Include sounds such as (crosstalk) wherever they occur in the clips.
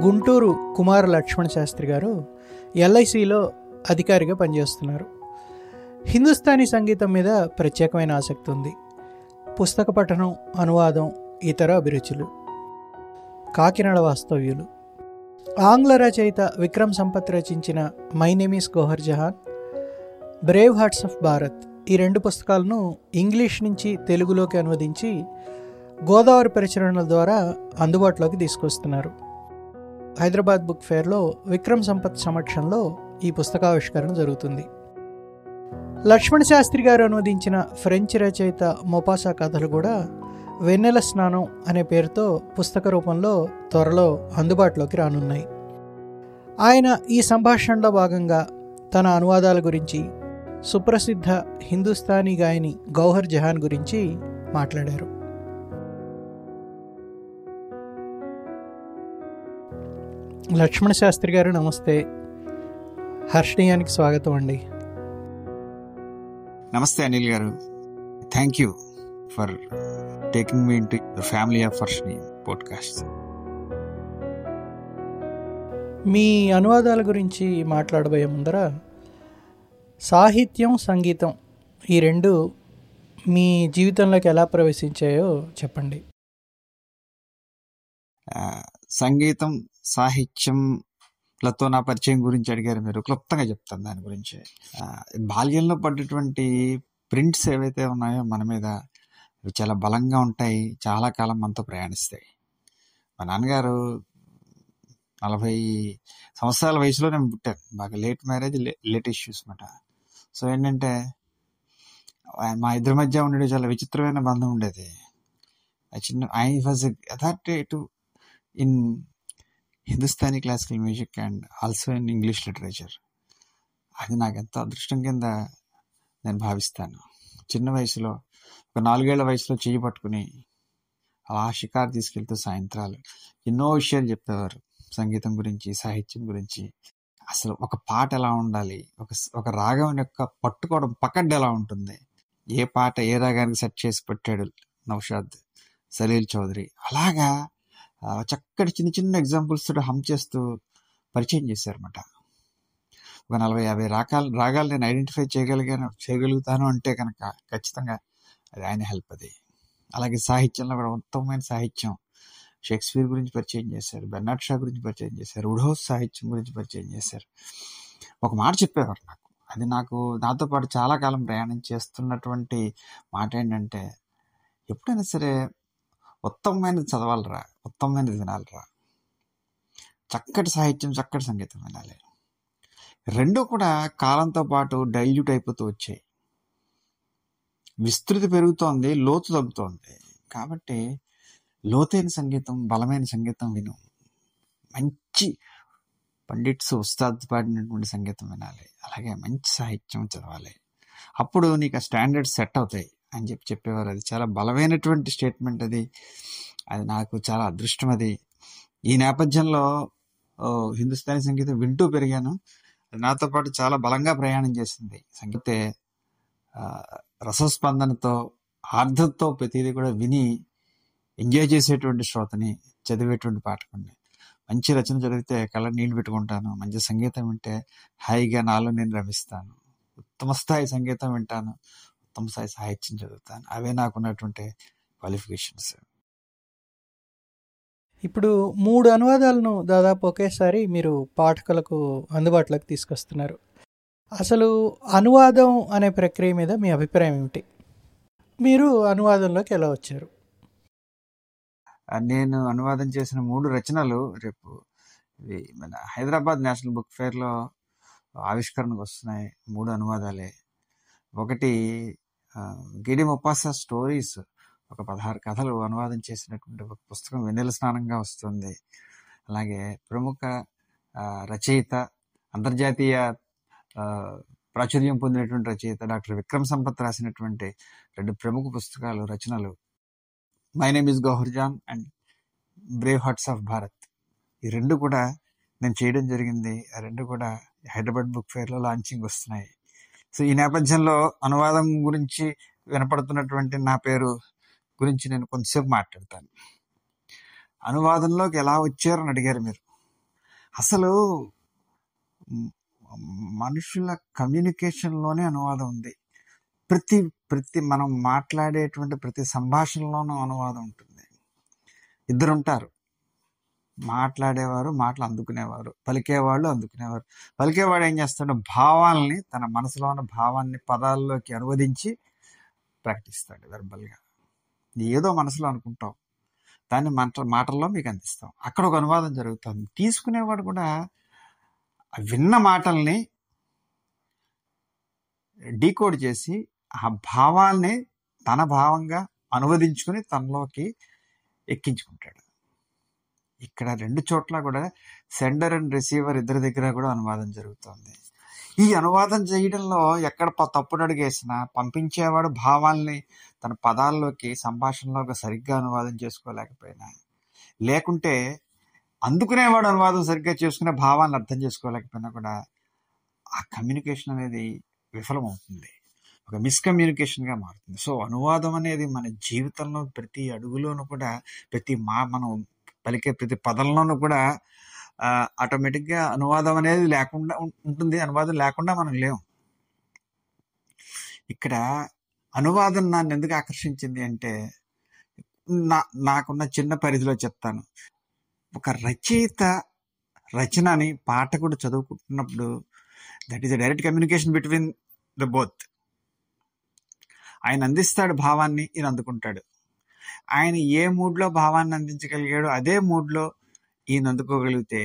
గుంటూరు కుమార లక్ష్మణ శాస్త్రి గారు ఎల్ఐసిలో అధికారిగా పనిచేస్తున్నారు. హిందుస్థానీ సంగీతం మీద ప్రత్యేకమైన ఆసక్తి ఉంది. పుస్తక పఠనం అనువాదం ఇతర అభిరుచులు. కాకినాడ వాస్తవ్యులు. ఆంగ్ల రచయిత విక్రమ్ సంపత్ రచించిన my name is Gauhar Jaan brave hearts of Bharat ఈ రెండు పుస్తకాలను ఇంగ్లీష్ నుంచి తెలుగులోకి అనువదించి గోదావరి ప్రచురణల ద్వారా అందుబాటులోకి తీసుకొస్తున్నారు. హైదరాబాద్ బుక్ ఫేర్లో విక్రమ్ సంపత్ సమక్షంలో ఈ పుస్తకావిష్కరణ జరుగుతుంది. లక్ష్మణ్ శాస్త్రి గారు అనువదించిన ఫ్రెంచ్ రచయిత మొపాసా కథలు కూడా వెన్నెల స్నానం అనే పేరుతో పుస్తక రూపంలో త్వరలో అందుబాటులోకి రానున్నాయి. ఆయన ఈ సంభాషణలో భాగంగా తన అనువాదాల గురించి సుప్రసిద్ధ హిందుస్థానీ గాయని గౌహర్ జహాన్ గురించి మాట్లాడారు. లక్ష్మణ శాస్త్రి గారు నమస్తే. హర్షణీయానికి స్వాగతం అండి. నమస్తే Anil garu. Thank you for taking me into the family of Varshini podcast మీ అనువాదాల గురించి మాట్లాడబోయే ముందర సాహిత్యం సంగీతం ఈ రెండు మీ జీవితంలోకి ఎలా ప్రవేశించాయో చెప్పండి. సంగీతం సాహిత్యంలతో నా పరిచయం గురించి అడిగారు మీరు. క్లుప్తంగా చెప్తాను దాని గురించి. బాల్యంలో పడ్డటువంటి ప్రింట్స్ ఏవైతే ఉన్నాయో మన మీద అవి చాలా బలంగా ఉంటాయి చాలా కాలం మనతో ప్రయాణిస్తాయి. మా నాన్నగారు నలభై సంవత్సరాల వయసులో నేను పుట్టాను బాగా లేట్ మ్యారేజ్ లేట్ ఇష్యూస్ అనమాట సో ఏంటంటే మా ఇద్దరి మధ్య ఉండేది చాలా విచిత్రమైన బంధం ఉండేది. ఆ చిన్న I was authority to in Hindustani classical music and also in English literature అది నాకు ఎంతో అదృష్టం కింద నేను భావిస్తాను. చిన్న వయసులో ఒక నాలుగేళ్ళ వయసులో చేయి పట్టుకుని అలా షికారు తీసుకెళ్తూ సాయంత్రాలు ఎన్నో విషయాలు చెప్పేవారు. సంగీతం గురించి సాహిత్యం గురించి. అసలు ఒక పాట ఎలా ఉండాలి? ఒక ఒక రాగం యొక్క పట్టుకోవడం పకడ్డ ఎలా ఉంటుంది? ఏ పాట ఏ రాగానికి సెట్ చేసి పెట్టాడు నౌషాద్ సలీల్ చౌదరి? అలాగా చక్కటి చిన్న చిన్న ఎగ్జాంపుల్స్ తోటి హమ్ చేస్తూ పరిచయం చేశారన్నమాట. ఒక నలభై యాభై రాగాలు రాగాలు నేను ఐడెంటిఫై చేయగలిగాను చేయగలుగుతాను అంటే కనుక ఖచ్చితంగా అది ఆయన హెల్ప్ అది. అలాగే సాహిత్యంలో కూడా ఉత్తమమైన సాహిత్యం షేక్స్పియర్ గురించి పరిచయం చేశారు బెర్నాడ్ షా గురించి పరిచయం చేశారు ఉడోస్ సాహిత్యం గురించి పరిచయం చేశారు. ఒక మాట చెప్పేవారు నాకు. అది నాకు నాతో పాటు చాలా కాలం ప్రయాణం చేస్తున్నటువంటి మాట ఏంటంటే ఎప్పుడైనా సరే ఉత్తమమైనది చదవాలరా ఉత్తమమైనది వినాలిరా. చక్కటి సాహిత్యం చక్కటి సంగీతం వినాలి. రెండు కూడా కాలంతో పాటు డైల్యూట్ అయిపోతూ వచ్చాయి. విస్తృతి పెరుగుతోంది లోతు తగ్గుతోంది. కాబట్టి లోతైన సంగీతం బలమైన సంగీతం విను. మంచి పండిట్స్ ఉస్తాద్ పాడినటువంటి సంగీతం వినాలి. అలాగే మంచి సాహిత్యం చదవాలి. అప్పుడు నీకు ఆ స్టాండర్డ్స్ సెట్ అవుతాయి. అని చెప్పి చెప్పేవారు. అది చాలా బలమైనటువంటి స్టేట్మెంట్ అది. అది నాకు చాలా అదృష్టం అది. ఈ నేపథ్యంలో హిందుస్థానీ సంగీతం వింటూ పెరిగాను. అది నాతో పాటు చాలా బలంగా ప్రయాణం చేసింది. సంగీతే రసస్పందనతో ఆర్ధంతో ప్రతిదీ కూడా విని ఎంజాయ్ చేసేటువంటి శ్రోతని చదివేటువంటి పాఠకుని మంచి రచన చదివితే కళ్ళ నీళ్ళు పెట్టుకుంటాను. మంచి సంగీతం వింటే హాయిగా నాలో నేను రమిస్తాను. ఉత్తమ స్థాయి సంగీతం వింటాను. ఉత్తమ స్థాయి సాహిత్యం చదువుతాను. అవే నాకున్నటువంటి క్వాలిఫికేషన్స్ ఇప్పుడు మూడు అనువాదాలను దాదాపు ఒకేసారి మీరు పాఠకులకు అందుబాటులోకి తీసుకొస్తున్నారు. అసలు అనువాదం అనే ప్రక్రియ మీద మీ అభిప్రాయం ఏమిటి? మీరు అనువాదంలోకి ఎలా వచ్చారు? నేను అనువాదం చేసిన మూడు రచనలు రేపు ఇవి మన హైదరాబాద్ నేషనల్ బుక్ ఫేర్లో ఆవిష్కరణకు వస్తున్నాయి మూడు అనువాదాలే. ఒకటి గిడి మొపాసా స్టోరీస్ ఒక పదహారు కథలు అనువాదం చేసినటువంటి ఒక పుస్తకం వెన్నెల స్నానంగా వస్తుంది. అలాగే ప్రముఖ రచయిత అంతర్జాతీయ ప్రాచుర్యం పొందినటువంటి రచయిత డాక్టర్ విక్రమ్ సంపత్ రాసినటువంటి రెండు ప్రముఖ పుస్తకాలు రచనలు. My name is Gauhar Jaan and brave hearts of Bharat. ఈ రెండు కూడా నేను చేయడం జరిగింది. ఆ రెండు కూడా హైదరాబాద్ బుక్ ఫేర్లో లాంచింగ్ వస్తున్నాయి. సో ఈ నేపథ్యంలో అనువాదం గురించి వినపడుతున్నటువంటి నా పేరు గురించి నేను కొంతసేపు మాట్లాడతాను. అనువాదంలోకి ఎలా వచ్చారని అడిగారు మీరు? అసలు మనుషుల కమ్యూనికేషన్లోనే అనువాదం ఉంది. ప్రతి ప్రతి మనం మాట్లాడేటువంటి ప్రతి సంభాషణలోనూ అనువాదం ఉంటుంది. ఇద్దరుంటారు. మాట్లాడేవారు మాటలు అందుకునేవారు పలికేవాళ్ళు అందుకునేవారు. పలికేవాడు ఏం చేస్తాడు? భావాల్ని తన మనసులో ఉన్న భావాన్ని పదాల్లోకి అనువదించి ప్రకటిస్తాడు వెర్బల్గా ఏదో మనసులో అనుకుంటాం. దాన్ని మాట మాటల్లో మీకు అందిస్తాం. అక్కడ ఒక అనువాదం జరుగుతుంది. తీసుకునేవాడు కూడా విన్న మాటల్ని డీకోడ్ చేసి ఆ భావాల్ని తన భావంగా అనువదించుకుని తనలోకి ఎక్కించుకుంటాడు. ఇక్కడ రెండు చోట్ల కూడా సెండర్ అండ్ రిసీవర్ ఇద్దరి దగ్గర కూడా అనువాదం జరుగుతుంది. ఈ అనువాదం చేయడంలో ఎక్కడ తప్పుడు అడిగేసినా పంపించేవాడు భావాల్ని తన పదాల్లోకి సంభాషణలోకి సరిగ్గా అనువాదం చేసుకోలేకపోయినా. లేకుంటే అందుకునేవాడు అనువాదం సరిగ్గా చేసుకునే భావాన్ని అర్థం చేసుకోలేకపోయినా కూడా ఆ కమ్యూనికేషన్ అనేది విఫలమవుతుంది. ఒక మిస్కమ్యూనికేషన్గా మారుతుంది. సో అనువాదం అనేది మన జీవితంలో ప్రతి అడుగులోనూ కూడా ప్రతి మా మనం పలికే ప్రతి పదంలోనూ కూడా ఆటోమేటిక్గా అనువాదం అనేది లేకుండా ఉంటుంది. అనువాదం లేకుండా మనం లేము ఇక్కడ అనువాదం నన్ను ఎందుకు ఆకర్షించింది అంటే నా నాకున్న చిన్న పరిధిలో చెప్తాను. ఒక రచయిత రచనని పాఠకుడు చదువుకుంటున్నప్పుడు that is direct communication between the both ఆయన అందిస్తాడు భావాన్ని ఈయన అందుకుంటాడు. ఆయన ఏ మూడ్లో భావాన్ని అందించగలిగాడో అదే మూడ్లో ఈయన అందుకోగలిగితే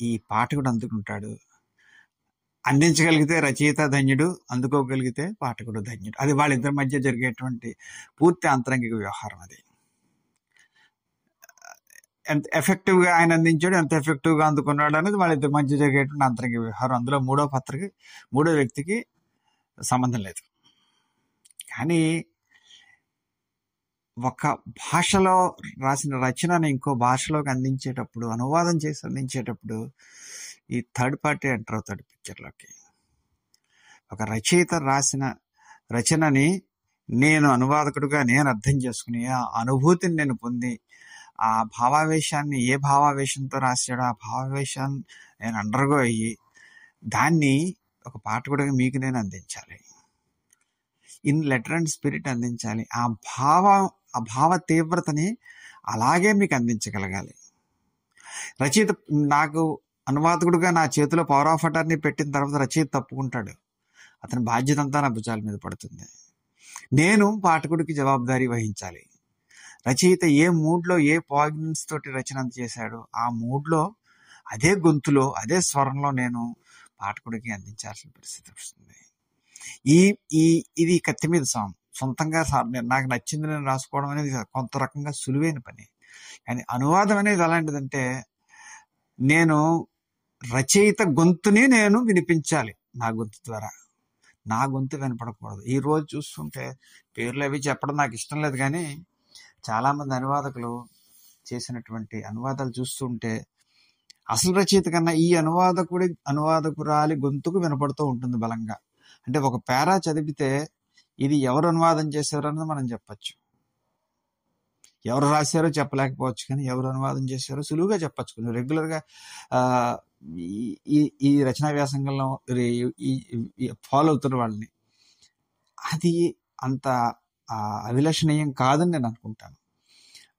ఈ పాఠకుడు అందుకుంటాడు. అందించగలిగితే రచయిత ధన్యుడు అందుకోగలిగితే పాఠకుడు ధన్యుడు. అది వాళ్ళిద్దరి మధ్య జరిగేటువంటి పూర్తి అంతరంగిక వ్యవహారం అది. ఎంత ఎఫెక్టివ్గా ఆయన అందించాడు ఎంత ఎఫెక్టివ్గా అందుకున్నాడు అనేది వాళ్ళిద్దరి మధ్య జరిగేటువంటి అంతరంగిక వ్యవహారం. అందులో మూడో పత్రకి మూడో వ్యక్తికి సంబంధం లేదు. కానీ ఒక భాషలో రాసిన రచనని ఇంకో భాషలోకి అందించేటప్పుడు అనువాదం చేసి అందించేటప్పుడు ఈ థర్డ్ పార్టీ ఎంటర్ అవుతాడు పిక్చర్లోకి ఒక రచయిత రాసిన రచనని నేను అనువాదకుడుగా నేను అర్థం చేసుకుని ఆ అనుభూతిని నేను పొంది ఆ భావావేశాన్ని ఏ భావావేశంతో రాశాడో ఆ భావావేశాన్ని నేను అండర్గో అయ్యి దాన్ని ఒక పాఠకుడిగా మీకు నేను అందించాలి. ఇన్ లెటర్ అండ్ స్పిరిట్ అందించాలి. ఆ భావ ఆ భావ తీవ్రతని అలాగే మీకు అందించగలగాలి. రచయిత నాకు అనువాదకుడుగా నా చేతిలో పవర్ ఆఫ్ అటర్నీ పెట్టిన తర్వాత రచయిత తప్పుకుంటాడు. అతని బాధ్యత అంతా నా భుజాల మీద పడుతుంది. నేను పాఠకుడికి జవాబుదారీ వహించాలి. రచయిత ఏ మూడ్లో ఏ పాయిగ్నెన్స్ తోటి రచన చేశాడో ఆ మూడ్లో అదే గొంతులో అదే స్వరంలో నేను పాఠకుడికి అందించాల్సిన పరిస్థితి వస్తుంది. ఈ ఈ ఇది కత్తి మీద సాంగ్. సొంతంగా నాకు నచ్చింది నేను రాసుకోవడం అనేది కొంత రకంగా సులువైన పని. కానీ అనువాదం అనేది ఎలాంటిదంటే నేను రచయిత గొంతుని నేను వినిపించాలి నా గొంతు ద్వారా. నా గొంతు వినపడకూడదు. ఈ రోజు చూస్తుంటే పేర్లు అవి చెప్పడం నాకు ఇష్టం లేదు కానీ చాలామంది అనువాదకులు చేసినటువంటి అనువాదాలు చూస్తుంటే అసలు రచయిత కన్నా ఈ అనువాదకుడి అనువాదకురాలి గొంతుకు వినపడుతూ ఉంటుంది బలంగా. అంటే ఒక పేరా చదివితే ఇది ఎవరు అనువాదం చేశారు అన్నది మనం చెప్పచ్చు. ఎవరు రాశారో చెప్పలేకపోవచ్చు కానీ ఎవరు అనువాదం చేశారో సులువుగా చెప్పచ్చు. రెగ్యులర్గా ఈ- ఈ ఈ రచనా వ్యాసంగంలో ఫాలో అవుతున్న వాళ్ళని. అది అంత అభిలషణీయం కాదని నేను అనుకుంటాను.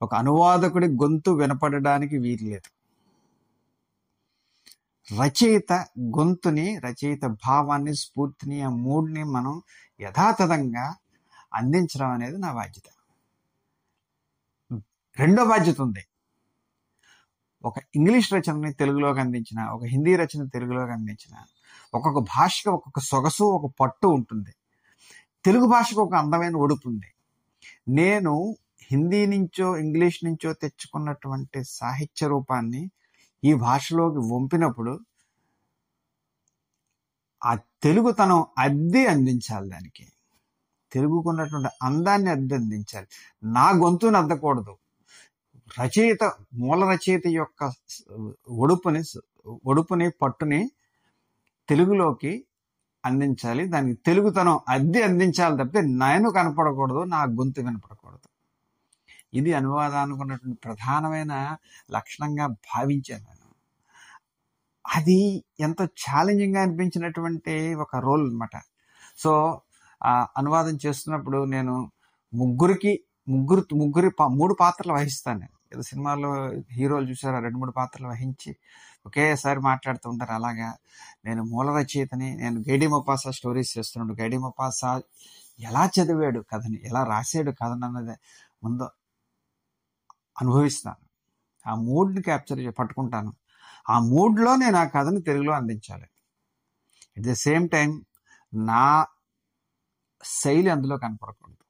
ఒక అనువాదకుడి గొంతు వినపడడానికి వీలు లేదు. రచయిత గొంతుని రచయిత భావాన్ని స్ఫూర్తిని ఆ మూడ్ని మనం యథాతథంగా అందించడం అనేది నా బాధ్యత. రెండో బాధ్యత ఉంది. ఒక ఇంగ్లీష్ రచనని తెలుగులోకి అందించిన ఒక హిందీ రచన తెలుగులోకి అందించిన ఒక్కొక్క భాషకు ఒక్కొక్క సొగసు ఒక పట్టు ఉంటుంది. తెలుగు భాషకు ఒక అందమైన ఒడుపు ఉంది నేను హిందీ నుంచో ఇంగ్లీష్ నుంచో తెచ్చుకున్నటువంటి సాహిత్య రూపాన్ని ఈ భాషలోకి వంపినప్పుడు ఆ తెలుగుతనం అద్దె అందించాలి దానికి. తెలుగుకున్నటువంటి అందాన్ని అద్దె అందించాలి. నా గొంతుని అద్దకూడదు. రచయిత మూల రచయిత యొక్క ఒడుపుని ఒడుపుని పట్టుని తెలుగులోకి అందించాలి. దానికి తెలుగుతనం అద్దె అందించాలి తప్పితే నేను కనపడకూడదు నా గొంతు వినపడకూడదు. ఇది అనువాదానికి ఉన్నటువంటి ప్రధానమైన లక్షణంగా భావించాను నేను. అది ఎంతో ఛాలెంజింగ్గా అనిపించినటువంటి ఒక రోల్ అన్నమాట. సో ఆ అనువాదం చేస్తున్నప్పుడు నేను ముగ్గురికి ముగ్గురు ముగ్గురి మూడు పాత్రలు వహిస్తాను నేను. ఏదో సినిమాలో హీరోలు చూసారా? రెండు మూడు పాత్రలు వహించి ఒకేసారి మాట్లాడుతూ ఉంటారు. అలాగా నేను మూల రచయితని నేను గైడి మొపాసా స్టోరీస్ చేస్తున్నాడు. గైడి మొపాసా ఎలా చదివాడు కథని ఎలా రాశాడు కథను అన్నది ముందు అనుభవిస్తాను ఆ మూడ్ని క్యాప్చర్ పట్టుకుంటాను. ఆ మూడ్లో నేను ఆ కథని తెలుగులో అందించాలి. అట్ ద సేమ్ టైం నా శైలి అందులో కనపడకూడదు.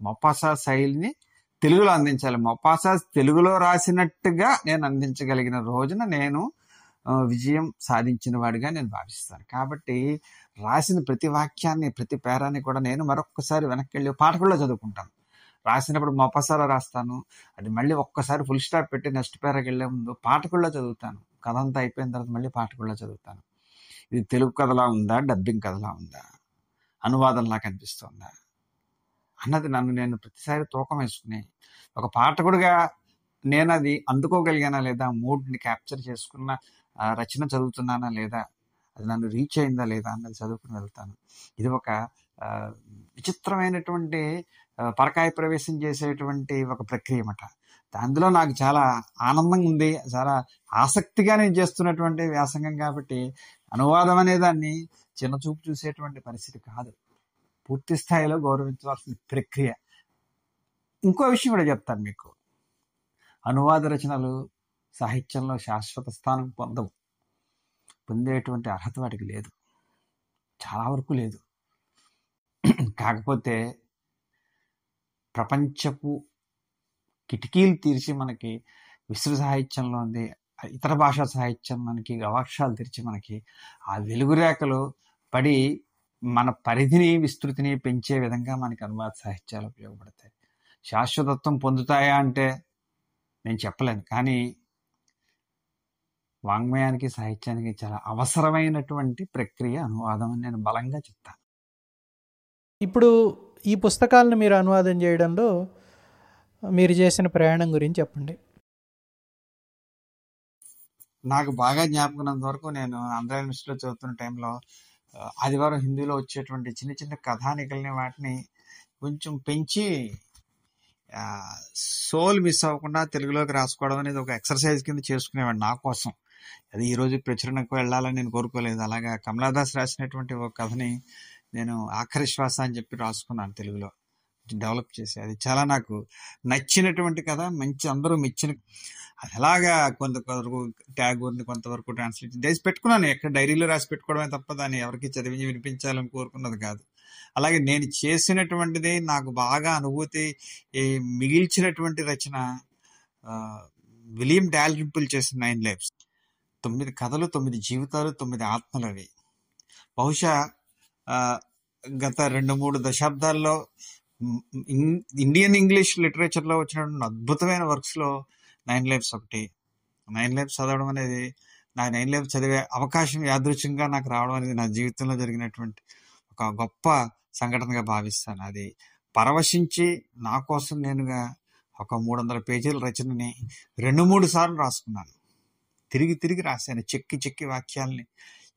మొపాసా శైలిని తెలుగులో అందించాలి. మొపాసా తెలుగులో రాసినట్టుగా నేను అందించగలిగిన రోజున నేను విజయం సాధించిన వాడిగా నేను భావిస్తాను. కాబట్టి రాసిన ప్రతి వాక్యాన్ని ప్రతి పేరాన్ని కూడా నేను మరొక్కసారి వెనక్కి వెళ్ళి పాఠకుల్లో చదువుకుంటాను. రాసినప్పుడు మొపసారా రాస్తాను. అది మళ్ళీ ఒక్కసారి ఫుల్ స్టాప్ పెట్టి నెక్స్ట్ పేరాకి వెళ్ళే ముందు పాఠకుల్లో చదువుతాను. కథ అంతా అయిపోయిన తర్వాత మళ్ళీ పాఠకుల్లో చదువుతాను. ఇది తెలుగు కథలా ఉందా? డబ్బింగ్ కథలా ఉందా? అనువాదంలా కనిపిస్తుందా? అన్నది నన్ను నేను ప్రతిసారి తూకం వేసుకుని ఒక పాఠకుడిగా నేను అది అందుకోగలిగానా లేదా? మూడ్ని క్యాప్చర్ చేసుకున్న రచన చదువుతున్నానా లేదా? అది నన్ను రీచ్ అయిందా లేదా? అన్నది చదువుకుని వెళ్తాను. ఇది ఒక విచిత్రమైనటువంటి పరకాయ ప్రవేశం చేసేటువంటి ఒక ప్రక్రియ అన్నమాట అందులో నాకు చాలా ఆనందంగా ఉంది చాలా ఆసక్తిగా నేను చేస్తున్నటువంటి వ్యాసంగం కాబట్టి అనువాదం అనే దాన్ని చిన్న చూపు చూసేటువంటి పరిస్థితి కాదు. పూర్తి స్థాయిలో గౌరవించవలసిన ప్రక్రియ. ఇంకో విషయం కూడా చెప్తాను మీకు. అనువాద రచనలు సాహిత్యంలో శాశ్వత స్థానం పొందవు. పొందేటువంటి అర్హత వాటికి లేదు. చాలా వరకు లేదు. కాకపోతే ప్రపంచపు కిటికీలు తీర్చి మనకి విశ్వ సాహిత్యంలో ఉంది ఇతర భాషా సాహిత్యం మనకి గవాక్షాలు తెరిచి మనకి ఆ వెలుగు రేఖలు పడి మన పరిధిని విస్తృతిని పెంచే విధంగా మనకి అనువాద సాహిత్యాలు ఉపయోగపడతాయి. శాశ్వతత్వం పొందుతాయా అంటే నేను చెప్పలేను కానీ వాంగ్మయానికి సాహిత్యానికి చాలా అవసరమైనటువంటి ప్రక్రియ అనువాదం అని నేను బలంగా చెప్తాను. ఇప్పుడు ఈ పుస్తకాలను మీరు అనువాదం చేయడంలో మీరు చేసిన ప్రయాణం గురించి చెప్పండి. నాకు బాగా జ్ఞాపకం వరకు నేను ఆంధ్ర యూనివర్సిటీలో చదువుతున్న టైంలో ఆదివారం హిందీలో వచ్చేటువంటి చిన్న చిన్న కథానికల్ని వాటిని కొంచెం పెంచి సోల్ మిస్ అవ్వకుండా తెలుగులోకి రాసుకోవడం అనేది ఒక ఎక్సర్సైజ్ కింద చేసుకునేవాడు నా కోసం. అది ఈరోజు ప్రచురణకు వెళ్ళాలని నేను కోరుకోలేదు. అలాగా కమలాదాస్ రాసినటువంటి ఒక కథని నేను ఆఖరి శ్వాస అని చెప్పి రాసుకున్నాను తెలుగులో. డెవలప్ చేసి. అది చాలా నాకు నచ్చినటువంటి కథ. మంచి అందరూ మెచ్చిన అది ఎలాగా కొంతవరకు ట్యాగ్ ఉంది కొంతవరకు ట్రాన్స్లేట్ చేసి. పెట్టుకున్నాను. ఎక్కడ డైరీలో రాసి పెట్టుకోవడమే తప్ప దాన్ని ఎవరికి చదివి వినిపించాలని కోరుకున్నది కాదు. అలాగే నేను చేసినటువంటిది నాకు బాగా అనుభూతి ఈ మిగిల్చినటువంటి రచన విలియం డాలింపుల్ చేసిన నైన్ లైఫ్స్. తొమ్మిది కథలు తొమ్మిది జీవితాలు తొమ్మిది ఆత్మలు అవి బహుశా గత రెండు మూడు దశాబ్దాల్లో ఇం- ఇండియన్ ఇంగ్లీష్ లిటరేచర్లో వచ్చినటువంటి అద్భుతమైన వర్క్స్లో నైన్ లైఫ్స్ ఒకటి. నైన్ లైఫ్స్ చదవడం అనేది నా నైన్ లైఫ్ చదివే అవకాశం యాదృచ్ఛికంగా నాకు రావడం అనేది నా జీవితంలో జరిగినటువంటి ఒక గొప్ప సంఘటనగా భావిస్తాను. అది పరవశించి నా కోసం నేనుగా ఒక మూడు వందల పేజీల రచనని రెండు మూడు సార్లు రాసుకున్నాను. తిరిగి తిరిగి రాశాను. చెక్కి చెక్కి వాక్యాల్ని.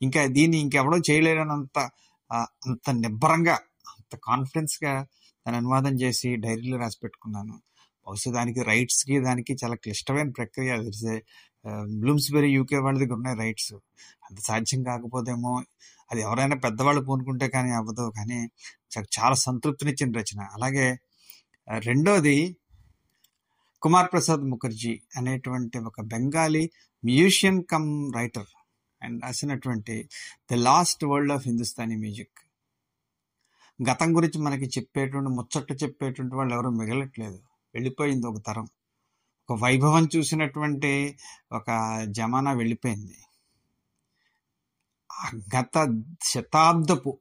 ఇంకా దీన్ని ఇంకెవడో చేయలేనంత అంత నిబ్బరంగా అంత కాన్ఫిడెన్స్గా దాని అనువాదం చేసి డైరీలో రాసి పెట్టుకున్నాను. బహుశా దానికి రైట్స్కి దానికి చాలా క్లిష్టమైన ప్రక్రియ. బ్లూమ్స్బెరీ యూకే వాళ్ళ దగ్గర ఉన్నాయి రైట్స్. అంత సాధ్యం కాకపోతేమో అది ఎవరైనా పెద్దవాళ్ళు పూనుకుంటే కానీ అవ్వదు. కానీ చాలా సంతృప్తినిచ్చిన రచన. అలాగే రెండోది కుమార్ ప్రసాద్ ముఖర్జీ అనేటువంటి ఒక Bengali musician cum writer. And రాసినటువంటి the lost world of Hindustani music. గతం గురించి మనకి చెప్పేటువంటి ముచ్చట్లు చెప్పేటువంటి వాళ్ళు ఎవరు మిగలట్లేదు. వెళ్ళిపోయింది ఒక తరం. ఒక వైభవం చూసినటువంటి ఒక జమానా వెళ్ళిపోయింది. ఆ గత శతాబ్దపు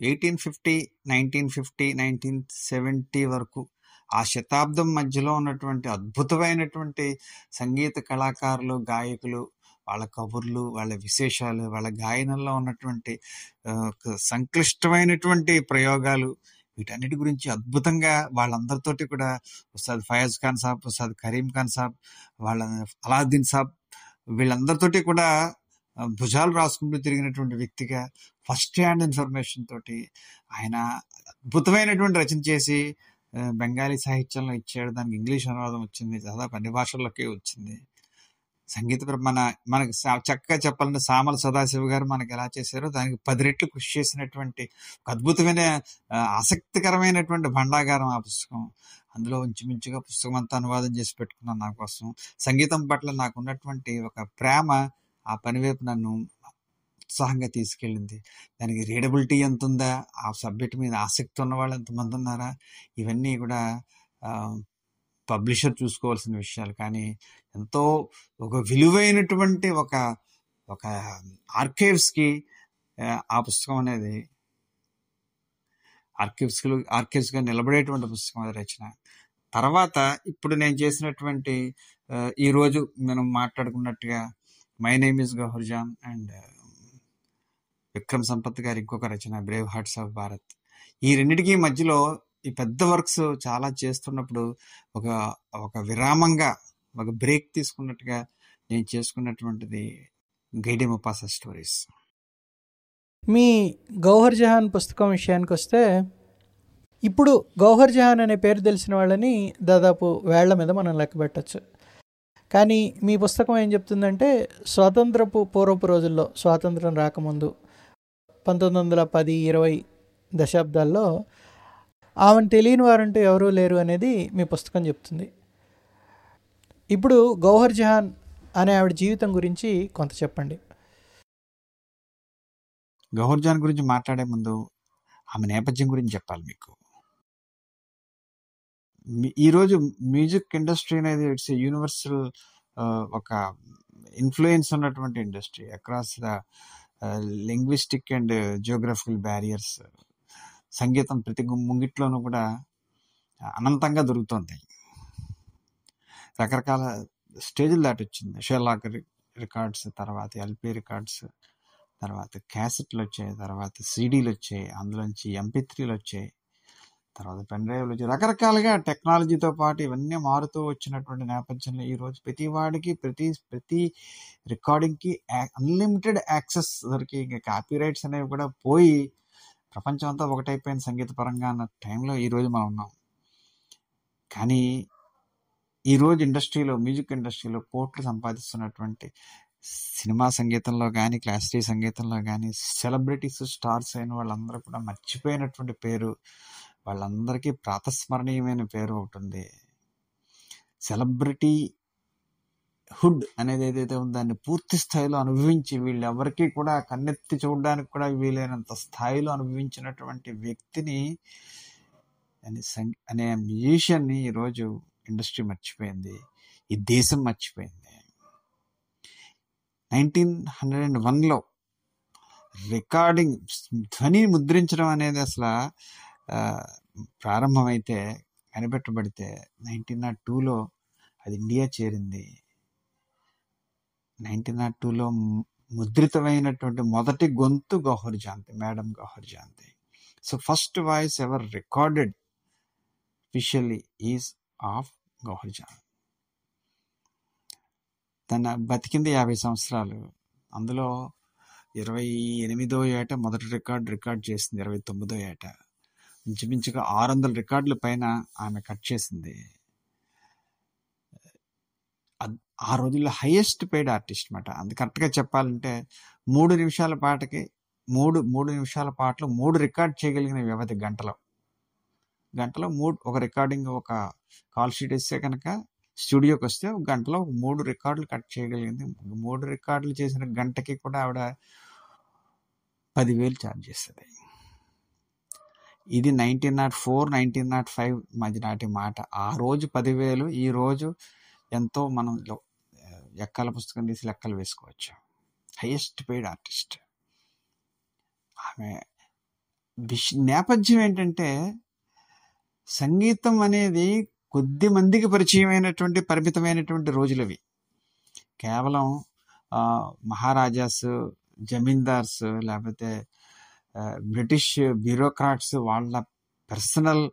eighteen fifty nineteen fifty nineteen seventy వరకు ఆ శతాబ్దం మధ్యలో ఉన్నటువంటి అద్భుతమైనటువంటి సంగీత కళాకారులు గాయకులు వాళ్ళ కబుర్లు వాళ్ళ విశేషాలు వాళ్ళ గాయనంలో ఉన్నటువంటి సంక్లిష్టమైనటువంటి ప్రయోగాలు వీటన్నిటి గురించి అద్భుతంగా వాళ్ళందరితోటి కూడా ఉస్తాద్ ఫయాజ్ ఖాన్ సాబ్ ఉస్తాద్ కరీం ఖాన్ సాబ్ వాళ్ళ అలాద్దీన్ సాబ్ వీళ్ళందరితోటి కూడా భుజాలు రాసుకుంటూ తిరిగినటువంటి వ్యక్తిగా ఫస్ట్ హ్యాండ్ ఇన్ఫర్మేషన్ తోటి ఆయన అద్భుతమైనటువంటి రచన చేసి బెంగాలీ సాహిత్యంలో ఇచ్చాడు. దానికి ఇంగ్లీష్ అనువాదం వచ్చింది. దాదాపు అన్ని భాషల్లోకి వచ్చింది. సంగీత మన మనకి సా- చక్కగా చెప్పాలంటే సామల సదాశివ గారు మనకి ఎలా చేశారో దానికి పది రెట్లు కృషి చేసినటువంటి ఒక అద్భుతమైన ఆసక్తికరమైనటువంటి భండాగారం ఆ పుస్తకం. అందులో ఇంచుమించుగా పుస్తకం అంతా అనువాదం చేసి పెట్టుకున్నాను నా కోసం. సంగీతం పట్ల నాకు ఉన్నటువంటి ఒక ప్రేమ ఆ పనివైపు నన్ను ఉత్సాహంగా తీసుకెళ్ళింది. దానికి రీడబిలిటీ ఎంత ఉందా ఆ సబ్జెక్ట్ మీద ఆసక్తి ఉన్న వాళ్ళు ఎంతమంది ఉన్నారా? ఇవన్నీ కూడా పబ్లిషర్ చూసుకోవాల్సిన విషయాలు. కానీ ఎంతో ఒక విలువైనటువంటి ఒక ఒక ఆర్కైవ్స్కి ఆ పుస్తకం అనేది ఆర్కైవ్స్ ఆర్కైవ్స్గా నిలబడేటువంటి పుస్తకం అది రచన. తర్వాత ఇప్పుడు నేను చేసినటువంటి ఈరోజు మనం మాట్లాడుకున్నట్టుగా my name is Gauhar Jaan and Vikram Sampath గారి ఇంకొక రచన బ్రేవ్ హార్ట్స్ ఆఫ్ భారత్. ఈ రెండింటికి మధ్యలో ఈ పెద్ద వర్క్స్ చాలా చేస్తున్నప్పుడు ఒక ఒక విరామంగా ఒక బ్రేక్ తీసుకున్నట్టుగా నేను చేసుకున్నటువంటిది గైడే ముపాస స్టోరీస్. మీ గౌహర్ జహాన్ పుస్తకం విషయానికి వస్తే ఇప్పుడు గౌహర్ జహాన్ అనే పేరు తెలిసిన వాళ్ళని దాదాపు వేళ్ళ మీద మనం లెక్క పెట్టచ్చు. కానీ మీ పుస్తకం ఏం చెప్తుందంటే స్వాతంత్రపు పూర్వపు రోజుల్లో స్వాతంత్రం రాకముందు పంతొమ్మిది వందల పది ఇరవై దశాబ్దాల్లో ఆమెను తెలియని వారంటూ ఎవరూ లేరు అనేది మీ పుస్తకం చెప్తుంది. ఇప్పుడు గౌహర్ జహాన్ అనే ఆవిడ జీవితం గురించి కొంత చెప్పండి. గౌహర్ జహాన్ గురించి మాట్లాడే ముందు ఆమె నేపథ్యం గురించి చెప్పాలి మీకు. ఈరోజు మ్యూజిక్ ఇండస్ట్రీ అనేది ఇట్స్ యూనివర్సల్ ఒక ఇన్ఫ్లుయెన్స్ ఉన్నటువంటి industry across the linguistic and geographical barriers. సంగీతం ప్రతి ముంగిట్లోనూ కూడా అనంతంగా దొరుకుతుంది. రకరకాల స్టేజ్లు దాటి వచ్చింది షెర్లాక్ రికార్డ్స్ తర్వాత ఎల్పి రికార్డ్స్ తర్వాత క్యాసెట్లు వచ్చాయి తర్వాత సీడీలు వచ్చాయి అందులోంచి ఎంపీ త్రీలు వచ్చాయి తర్వాత పెన్ డ్రైవ్లు వచ్చాయి. రకరకాలుగా టెక్నాలజీతో పాటు ఇవన్నీ మారుతూ వచ్చినటువంటి నేపథ్యంలో ఈరోజు ప్రతి వాడికి ప్రతి ప్రతి రికార్డింగ్కి అన్లిమిటెడ్ యాక్సెస్ దొరికి ఇంకా కాపీ రైట్స్ అనేవి కూడా పోయి ప్రపంచం అంతా ఒకటైపోయిన సంగీత పరంగా అన్న టైంలో ఈరోజు మనం ఉన్నాం. కానీ ఈ రోజు ఇండస్ట్రీలో మ్యూజిక్ ఇండస్ట్రీలో కోట్లు సంపాదిస్తున్నటువంటి సినిమా సంగీతంలో కానీ క్లాసికల్ సంగీతంలో కానీ సెలబ్రిటీస్ స్టార్స్ అయిన వాళ్ళందరూ కూడా మర్చిపోయినటువంటి పేరు వాళ్ళందరికీ ప్రాతస్మరణీయమైన పేరు ఒకటి ఉంది. సెలబ్రిటీ హుడ్ అనేది ఏదైతే ఉందో దాన్ని పూర్తి స్థాయిలో అనుభవించి వీళ్ళు వీళ్ళెవరికీ కూడా కన్నెత్తి చూడడానికి కూడా వీలైనంత స్థాయిలో అనుభవించినటువంటి వ్యక్తిని అనే మ్యూజిషియన్ని ఈరోజు ఇండస్ట్రీ మర్చిపోయింది. ఈ దేశం మర్చిపోయింది. నైన్టీన్ హండ్రెడ్ అండ్ వన్లో రికార్డింగ్ ధ్వని ముద్రించడం అనేది అసలు ప్రారంభమైతే కనిపెట్టబడితే నైన్టీన్ నాట్ టూలో అది ఇండియా చేరింది. నైన్టీన్ నాట్ టూలో ముద్రితమైనటువంటి మొదటి గొంతు గౌహర్ జాంతి madam Gauhar జాంతి. So first voice ever recorded officially is of Gauhar Jaan తన బతికింది యాభై సంవత్సరాలు. అందులో ఇరవై ఎనిమిదో ఏట మొదటి రికార్డ్ రికార్డ్ చేసింది ఇరవై తొమ్మిదో ఏట. ఇంచుమించుగా ఆరు వందల రికార్డుల పైన ఆమె కట్ చేసింది. ఆ రోజుల్లో హైయెస్ట్ పెయిడ్ ఆర్టిస్ట్ అనమాట అందు కరెక్ట్గా చెప్పాలంటే మూడు నిమిషాల పాటకి మూడు మూడు నిమిషాల పాటలు మూడు రికార్డ్ చేయగలిగిన వ్యవధి గంటలో. గంటలో మూడు ఒక రికార్డింగ్ ఒక కాల్ షీట్ ఇస్తే కనుక స్టూడియోకి వస్తే ఒక గంటలో మూడు రికార్డులు కట్ చేయగలిగింది. మూడు రికార్డులు చేసిన గంటకి కూడా ఆవిడ పదివేలు ఛార్జ్ చేస్తుంది. ఇది nineteen nought four nineteen nought five మధ్య నాటి మాట. ఆ రోజు పదివేలు ఈరోజు ఎంతో మనం లో- ఎక్కల పుస్తకం తీసి లెక్కలు వేసుకోవచ్చు. Highest paid artist. ఆమె విష్ నేపథ్యం ఏంటంటే సంగీతం అనేది కొద్ది మందికి పరిచయమైనటువంటి పరిమితమైనటువంటి రోజులవి. కేవలం మహారాజాస్ జమీందార్స్ లేకపోతే బ్రిటిష్ బ్యూరోక్రాట్స్ వాళ్ళ పర్సనల్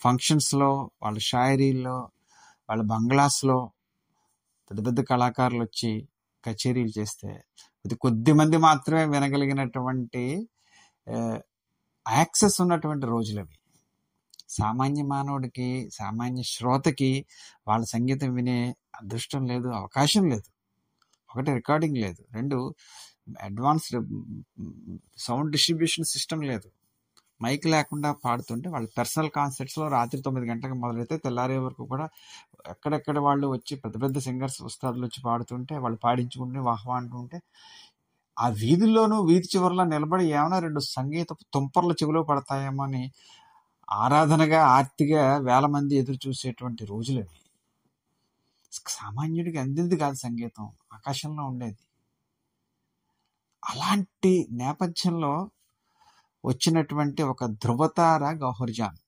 ఫంక్షన్స్లో వాళ్ళ షాయరీల్లో వాళ్ళ బంగ్లాస్లో పెద్ద పెద్ద కళాకారులు వచ్చి కచేరీలు చేస్తే అది కొద్ది మంది మాత్రమే వినగలిగినటువంటి యాక్సెస్ ఉన్నటువంటి రోజులు అవి సామాన్య మానవుడికి సామాన్య శ్రోతకి వాళ్ళ సంగీతం వినే అదృష్టం లేదు అవకాశం లేదు. ఒకటి రికార్డింగ్ లేదు. రెండు అడ్వాన్స్డ్ సౌండ్ డిస్ట్రిబ్యూషన్ సిస్టమ్ లేదు. మైక్ లేకుండా పాడుతుంటే వాళ్ళ పర్సనల్ కాన్సర్ట్స్లో రాత్రి తొమ్మిది గంటలకు మొదలైతే తెల్లారే వరకు కూడా ఎక్కడెక్కడ వాళ్ళు వచ్చి పెద్ద పెద్ద సింగర్స్ ఉస్తాదులు వచ్చి పాడుతుంటే వాళ్ళు పాడించుకుంటే వాహ్వా అంటుంటే ఆ వీధుల్లోనూ వీధి చివరిలో నిలబడి ఏమైనా రెండు సంగీత తుంపర్ల చెవిలో పడతాయేమో అని ఆరాధనగా ఆర్తిగా వేల మంది ఎదురు చూసేటువంటి రోజులు సామాన్యుడికి అందింది కాదు సంగీతం ఆకాశంలో ఉండేది. అలాంటి నేపథ్యంలో వచ్చినటువంటి ఒక ధృవతార గౌహర్జాన్.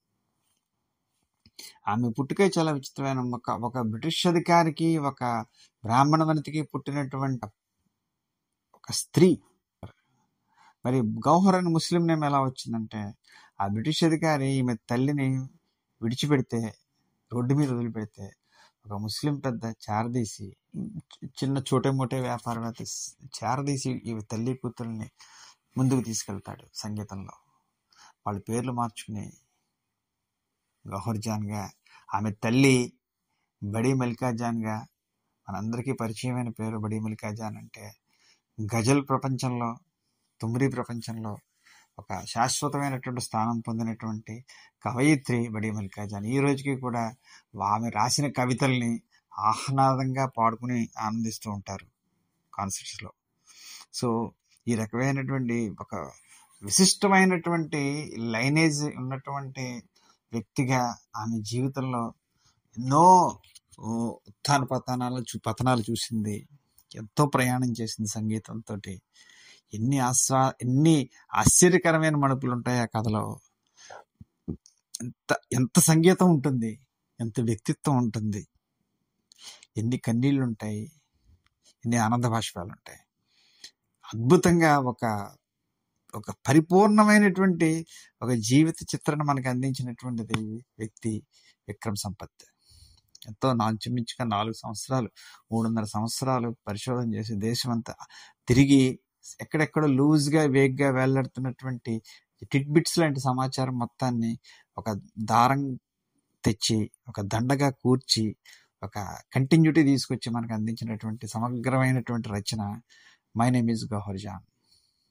ఆమె పుట్టుకే చాలా విచిత్రమైన ఒక ఒక బ్రిటిష్ అధికారికి ఒక బ్రాహ్మణ వనితకి పుట్టినటువంటి ఒక స్త్రీ. మరి గౌహర్ అని ముస్లిం నేమ్ ఎలా వచ్చిందంటే ఆ బ్రిటిష్ అధికారి ఈమె తల్లిని విడిచిపెడితే రోడ్డు మీద వదిలిపెడితే ఒక ముస్లిం పెద్ద చారదీసి చిన్న చోటే మోటే వ్యాపారవేత్త చారదీసి ఈ తల్లి కూతుర్ని ముందుకు తీసుకెళ్తాడు సంగీతంలో. వాళ్ళ పేర్లు మార్చుకుని గౌహర్జాన్గా ఆమె తల్లి బడి మల్లికాజాన్గా మనందరికీ పరిచయమైన పేరు బడి మల్లికాజాన్ అంటే గజల్ ప్రపంచంలో తుమ్రీ ప్రపంచంలో ఒక శాశ్వతమైనటువంటి స్థానం పొందినటువంటి కవయిత్రి బడి మల్లికాజాన్ ఈ రోజుకి కూడా ఆమె రాసిన కవితల్ని ఆహ్లాదంగా పాడుకుని ఆనందిస్తూ ఉంటారు కాన్సర్ట్స్లో. సో ఈ రకమైనటువంటి ఒక విశిష్టమైనటువంటి లైనేజ్ ఉన్నటువంటి వ్యక్తిగా ఆమె జీవితంలో ఎన్నో ఉత్థాన పతనాలు చూ పతనాలు చూసింది ఎంతో ప్రయాణం చేసింది సంగీతంతో ఎన్ని ఆస్వా ఎన్ని ఆశ్చర్యకరమైన మడుపులు ఉంటాయి ఆ కథలో. ఎంత ఎంత సంగీతం ఉంటుంది ఎంత వ్యక్తిత్వం ఉంటుంది. ఎన్ని కన్నీళ్ళు ఉంటాయి ఎన్ని ఆనంద భాష్పాలు ఉంటాయి అద్భుతంగా ఒక ఒక పరిపూర్ణమైనటువంటి ఒక జీవిత చిత్రణ మనకు అందించినటువంటిది వ్యక్తి విక్రమ్ సంపత్. ఎంతో నాంచుమించుగా నాలుగు సంవత్సరాలు మూడున్నర సంవత్సరాలు పరిశోధన చేసి దేశమంతా తిరిగి ఎక్కడెక్కడ లూజ్గా వేగ్గా వేలాడుతున్నటువంటి టిట్బిట్స్ లాంటి సమాచారం మొత్తాన్ని ఒక దారం తెచ్చి ఒక దండగా కూర్చి ఒక కంటిన్యూటీ తీసుకొచ్చి మనకు అందించినటువంటి సమగ్రమైనటువంటి రచన మై నేమ్ ఈజ్ గౌహర్జాన్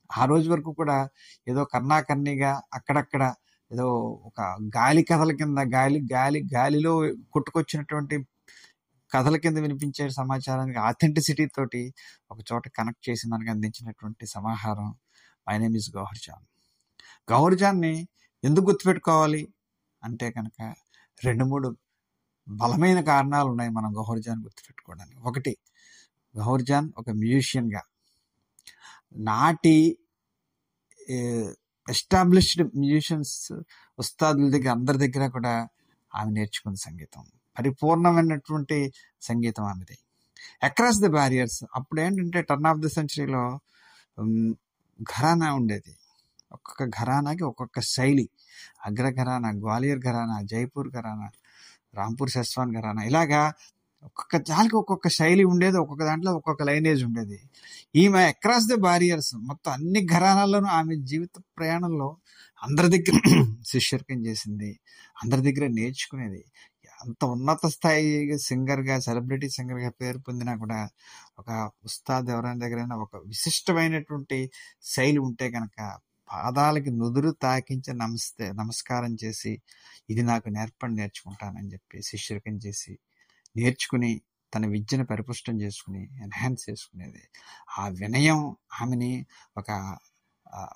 ఆ రోజు వరకు కూడా ఏదో కర్ణాకర్ణిగా అక్కడక్కడ ఏదో ఒక గాలి కథల కింద గాలి గాలి గాలిలో కొట్టుకొచ్చినటువంటి కథల కింద వినిపించే సమాచారానికి ఆథెంటిసిటీ తోటి ఒక చోట కనెక్ట్ చేసి మనకు అందించినటువంటి సమాహారం మై నేమ్ ఇస్ గౌహర్జాన్ గౌహర్జాన్ని ఎందుకు గుర్తుపెట్టుకోవాలి? అంటే కనుక రెండు మూడు బలమైన కారణాలు ఉన్నాయి మనం గౌహర్జాన్ గుర్తుపెట్టుకోవడానికి. ఒకటి గౌహర్జాన్ ఒక మ్యూజిషియన్గా నాటి ఎస్టాబ్లిష్డ్ మ్యూజిషియన్స్ ఉస్తాదుల దగ్గర అందరి దగ్గర కూడా ఆమె నేర్చుకున్న సంగీతం. పరిపూర్ణమైనటువంటి సంగీతం ఆమెది. అక్రాస్ ది బ్యారియర్స్ అప్పుడు ఏంటంటే టర్న్ ఆఫ్ ది సెంచరీలో ఘరానా ఉండేది. ఒక్కొక్క ఘరానాకి ఒక్కొక్క శైలి. అగ్ర ఘరానా గ్వాలియర్ ఘరానా జైపూర్ ఘరానా రాంపూర్ సెస్వాన్ ఘరానా ఇలాగా ఒక్కొక్క జాలికి ఒక్కొక్క శైలి ఉండేది ఒక్కొక్క దాంట్లో ఒక్కొక్క లైనేజ్ ఉండేది. ఈమె అక్రాస్ ది బారియర్స్ మొత్తం అన్ని ఘరానాల్లోనూ ఆమె జీవిత ప్రయాణంలో అందరి దగ్గర (clears throat) శిష్యర్కం చేసింది. అందరి దగ్గర నేర్చుకునేది. అంత ఉన్నత స్థాయి సింగర్గా సెలబ్రిటీ సింగర్గా పేరు పొందినా కూడా ఒక ఉస్తాద్ ఎవరైనా దగ్గరైనా ఒక విశిష్టమైనటువంటి శైలి ఉంటే కనుక పాదాలకి నుదురు తాకించి నమస్తే నమస్కారం చేసి ఇది నాకు నేర్పండి నేర్చుకుంటానని చెప్పి శిష్యర్కం చేసి నేర్చుకుని తన విద్యను పరిపుష్టం చేసుకుని ఎన్హాన్స్ చేసుకునేది. ఆ వినయం ఆమెని ఒక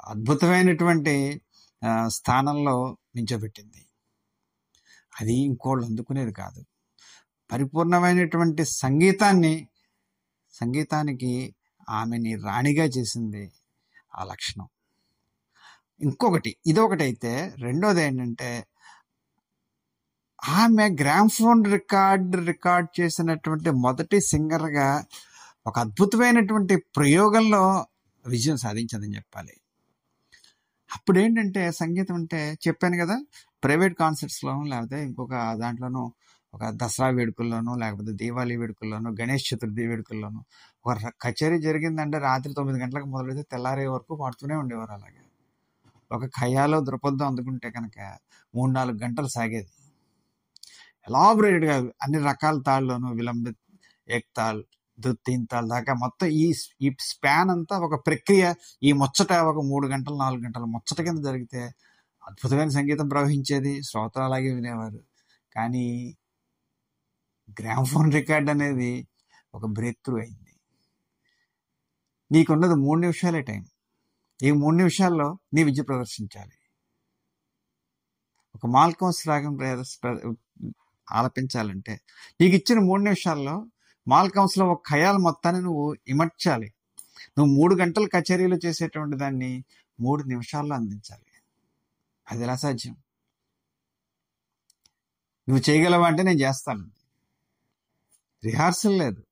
అద్భుతమైనటువంటి స్థానంలో నించోబెట్టింది. అది ఇంకోళ్ళు అందుకునేది కాదు. పరిపూర్ణమైనటువంటి సంగీతాన్ని సంగీతానికి ఆమెని రాణిగా చేసింది ఆ లక్షణం. ఇంకొకటి ఇదొకటి అయితే రెండోది ఏంటంటే ఆమె గ్రామ్ఫోన్ రికార్డ్ రికార్డ్ చేసినటువంటి మొదటి సింగర్గా ఒక అద్భుతమైనటువంటి ప్రయోగంలో విజయం సాధించిందని చెప్పాలి. అప్పుడు ఏంటంటే సంగీతం అంటే చెప్పాను కదా ప్రైవేట్ కాన్సర్ట్స్లోనూ లేకపోతే ఇంకొక దాంట్లోనూ ఒక దసరా వేడుకల్లోనూ లేకపోతే దీపావళి వేడుకల్లోనూ గణేష్ చతుర్థి వేడుకల్లోనూ ఒక కచేరీ జరిగిందంటే రాత్రి తొమ్మిది గంటలకు మొదలైతే తెల్లారే వరకు పాడుతూనే ఉండేవారు అలాగే. ఒక ఖయాలో ద్రుపదం అందుకుంటే కనుక మూడు నాలుగు గంటలు సాగేది. ఎలాబరేటెడ్గా అన్ని రకాల తాళ్ళలోనూ విలంబి ఏక్ తాల్ తాల్ దాకా మొత్తం ఈ ఈ స్పాన్ అంతా ఒక ప్రక్రియ. ఈ ముచ్చట ఒక మూడు గంటలు నాలుగు గంటలు ముచ్చట కింద జరిగితే అద్భుతమైన సంగీతం ప్రవహించేది. శ్రోతలు అలాగే వినేవారు. కానీ గ్రామ్ఫోన్ రికార్డ్ అనేది ఒక బ్రేక్ త్రూ అయింది. నీకున్నది మూడు నిమిషాలే టైం. ఈ మూడు నిమిషాల్లో నీ విద్య ప్రదర్శించాలి. ఒక మాల్కోన్స్ రాగం ప్రదర్శ- ప్ర- ఆలపించాలంటే. నీకు ఇచ్చిన మూడు నిమిషాల్లో మాల్ కౌన్సిల్ ఒక ఖయాల్ మొత్తాన్ని నువ్వు ఇమర్చాలి నువ్వు మూడు గంటలు కచేరీలు చేసేటువంటి దాన్ని మూడు నిమిషాల్లో అందించాలి. అది ఎలా సాధ్యం? నువ్వు చేయగలవా అంటే నేను చేస్తాను. రిహార్సల్ లేదు.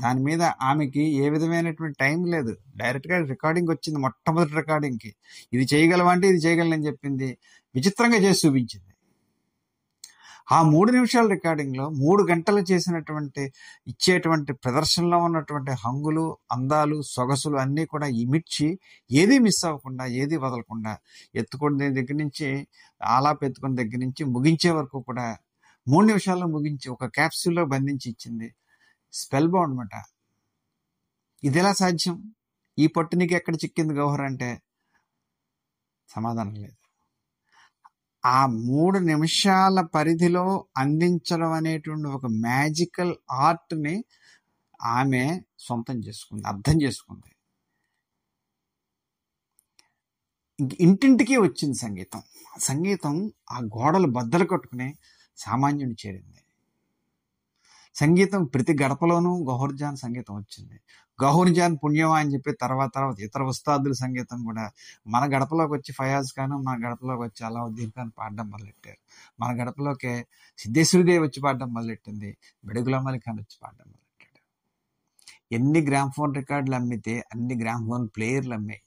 దాని మీద ఆమెకి ఏ విధమైనటువంటి టైం లేదు. డైరెక్ట్గా రికార్డింగ్ వచ్చింది మొట్టమొదటి రికార్డింగ్కి. ఇది చేయగలవా అంటే ఇది చేయగలనని చెప్పింది. విచిత్రంగా చేసి చూపించింది. ఆ మూడు నిమిషాల రికార్డింగ్లో మూడు గంటలు చేసినటువంటి ఇచ్చేటువంటి ప్రదర్శనలో ఉన్నటువంటి హంగులు అందాలు సొగసులు అన్నీ కూడా ఇమిడ్చి ఏది మిస్ అవ్వకుండా ఏది వదలకుండా ఎత్తుకునే దగ్గర నుంచి ఆలాపు ఎత్తుకున్న దగ్గర నుంచి ముగించే వరకు కూడా మూడు నిమిషాల్లో ముగించి ఒక క్యాప్సూల్లో బంధించి ఇచ్చింది స్పెల్ బౌండ్ అనమాట ఇది ఎలా సాధ్యం? ఈ పట్టు నీకు ఎక్కడ చిక్కింది గౌహర్ అంటే? సమాధానం లేదు. ఆ మూడు నిమిషాల పరిధిలో అందించడం అనేటువంటి ఒక మ్యాజికల్ ఆర్ట్ని ఆమె సొంతం చేసుకుంది అర్థం చేసుకుంది. ఇంటింటికి వచ్చింది సంగీతం. సంగీతం ఆ గోడలు బద్దలు కట్టుకుని సామాన్యుని చేరింది. సంగీతం ప్రతి గడపలోనూ గహూర్జాన్ సంగీతం వచ్చింది. గహూర్జాన్ పుణ్యమా అని చెప్పి తర్వాత తర్వాత ఇతర ఉస్తాదుల సంగీతం కూడా మన గడపలోకి వచ్చి ఫయాజ్ ఖాన్ మన గడపలోకి వచ్చి అలావుద్దీన్ ఖాన్ పాడడం మొదలెట్టారు. మన గడపలోకి సిద్ధేశ్వరిదేవి వచ్చి పాడడం మొదలెట్టింది. బెడుగులమలి ఖాన్ వచ్చి పాడడం మొదలెట్టాడు. ఎన్ని గ్రామ్ఫోన్ రికార్డులు అమ్మితే అన్ని గ్రామ్ఫోన్ ప్లేయర్లు అమ్మాయి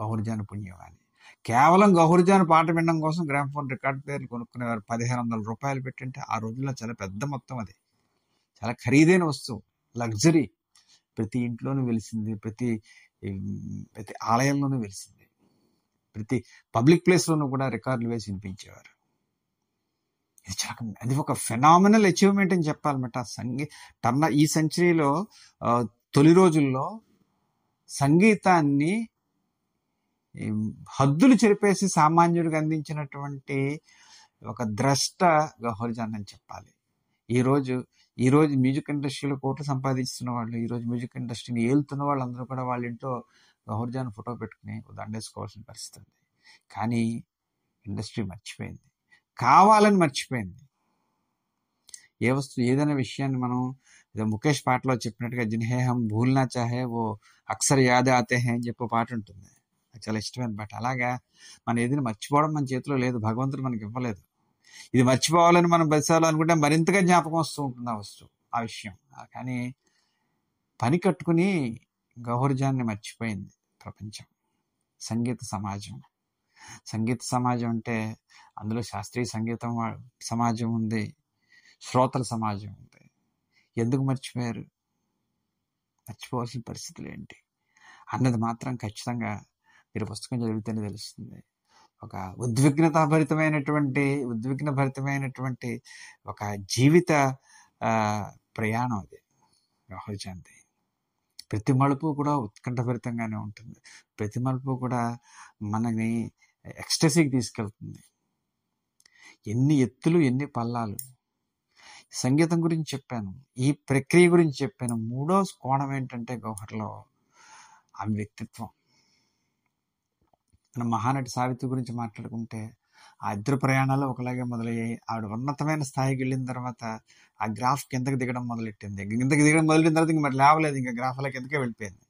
గహూర్జాన్ పుణ్యమా అని. కేవలం గహూర్జాన్ పాట వినడం కోసం గ్రామ్ఫోన్ రికార్డ్ ప్లేయర్లు కొనుక్కునేవారు పదిహేను వందల రూపాయలు పెట్టింటే ఆ రోజుల్లో చాలా పెద్ద మొత్తం అది. చాలా ఖరీదైన వస్తువు లగ్జరీ. ప్రతి ఇంట్లోనూ వెలిసింది ప్రతి ప్రతి ఆలయంలోనూ వెలిసింది. ప్రతి పబ్లిక్ ప్లేస్లోనూ కూడా రికార్డులు వేసి వినిపించేవారు. ఇది చాలా అది ఒక ఫెనామినల్ అచీవ్మెంట్ అని చెప్పాలన్నమాట. సంగీ టర్న ఈ సెంచరీలో తొలి రోజుల్లో సంగీతాన్ని హద్దులు చెరిపేసి సామాన్యుడికి అందించినటువంటి ఒక ద్రష్ట గహోర్జాన్ అని చెప్పాలి. ఈరోజు ఈరోజు మ్యూజిక్ ఇండస్ట్రీలో కోట్లు సంపాదిస్తున్న వాళ్ళు ఈరోజు మ్యూజిక్ ఇండస్ట్రీని ఏలుతున్న వాళ్ళందరూ కూడా వాళ్ళ ఇంట్లో గహోర్జాన్ ఫోటో పెట్టుకుని దండేసుకోవాల్సిన పరిస్థితి ఉంది. కానీ ఇండస్ట్రీ మర్చిపోయింది. కావాలని మర్చిపోయింది. ఏ వస్తువు ఏదైనా విషయాన్ని మనం ఏదో ముఖేష్ పాటలో చెప్పినట్టుగా జిన్హే హమ్ భూల్నా చాహే ఓ అక్సర్ యాదే ఆతే హే అని చెప్పే పాట ఉంటుంది. నాకు చాలా ఇష్టమైన పాట. అలాగా మనం ఏదైనా మర్చిపోవడం మన చేతిలో లేదు. భగవంతుడు మనకి ఇవ్వలేదు. ఇది మర్చిపోవాలని మనం బతిసాలనుకుంటే మరింతగా జ్ఞాపకం వస్తూ ఉంటుంది ఆ వస్తువు ఆ విషయం. కానీ పని కట్టుకుని గౌహర్జాన్ని మర్చిపోయింది ప్రపంచం సంగీత సమాజం. సంగీత సమాజం అంటే అందులో శాస్త్రీయ సంగీతం వా- సమాజం ఉంది శ్రోతల సమాజం ఉంది. ఎందుకు మర్చిపోయారు? మర్చిపోవాల్సిన పరిస్థితులు ఏంటి? అన్నది మాత్రం ఖచ్చితంగా మీరు పుస్తకం చదివితేనే తెలుస్తుంది. ఒక ఉద్విగ్నతాభరితమైనటువంటి ఉద్విగ్న భరితమైనటువంటి ఒక జీవిత ప్రయాణం అది. రాహుల్ రాహుల్చాంతి ప్రతి మలుపు కూడా ఉత్కంఠభరితంగానే ఉంటుంది. ప్రతి మలుపు కూడా మనని ఎక్స్టసీకి తీసుకెళ్తుంది. ఎన్ని ఎత్తులు ఎన్ని పల్లాలు. సంగీతం గురించి చెప్పాను. ఈ ప్రక్రియ గురించి చెప్పాను. మూడో కోణం ఏంటంటే గౌహర్లో ఆమె వ్యక్తిత్వం మనం మహానటి సావిత్రి గురించి మాట్లాడుకుంటే ఆ ఇద్దరు ప్రయాణాలు ఒకలాగే మొదలయ్యాయి. ఆవిడ ఉన్నతమైన స్థాయికి వెళ్ళిన తర్వాత ఆ గ్రాఫ్ కిందకి దిగడం మొదలెట్టింది. కిందకి దిగడం మొదలెట్టిన తర్వాత ఇంక మరి లేవలేదు. ఇంకా గ్రాఫ్ల కిందకే వెళ్ళిపోయింది.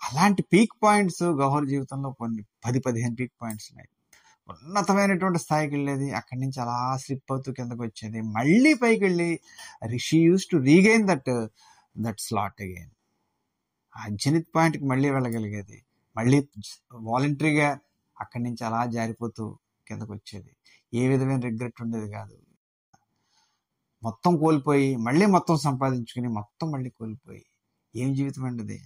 అలాంటి పీక్ పాయింట్స్ గౌహర్ జీవితంలో కొన్ని పది పదిహేను పీక్ పాయింట్స్ ఉన్నాయి. ఉన్నతమైనటువంటి స్థాయికి వెళ్ళేది అక్కడి నుంచి అలా స్లిప్ అవుతూ కిందకి వచ్చేది. మళ్ళీ పైకి వెళ్ళి Rishi used to regain that that slot again ఆ జనిత్ పాయింట్కి మళ్ళీ వెళ్ళగలిగేది. మళ్ళీ వాలంటరీగా అక్కడి నుంచి అలా జారిపోతూ కిందకు వచ్చేది ఏ విధమైన రిగ్రెట్ ఉండేది కాదు. మొత్తం కోల్పోయి మళ్ళీ మొత్తం సంపాదించుకుని మొత్తం మళ్ళీ కోల్పోయి ఏం జీవితం అండి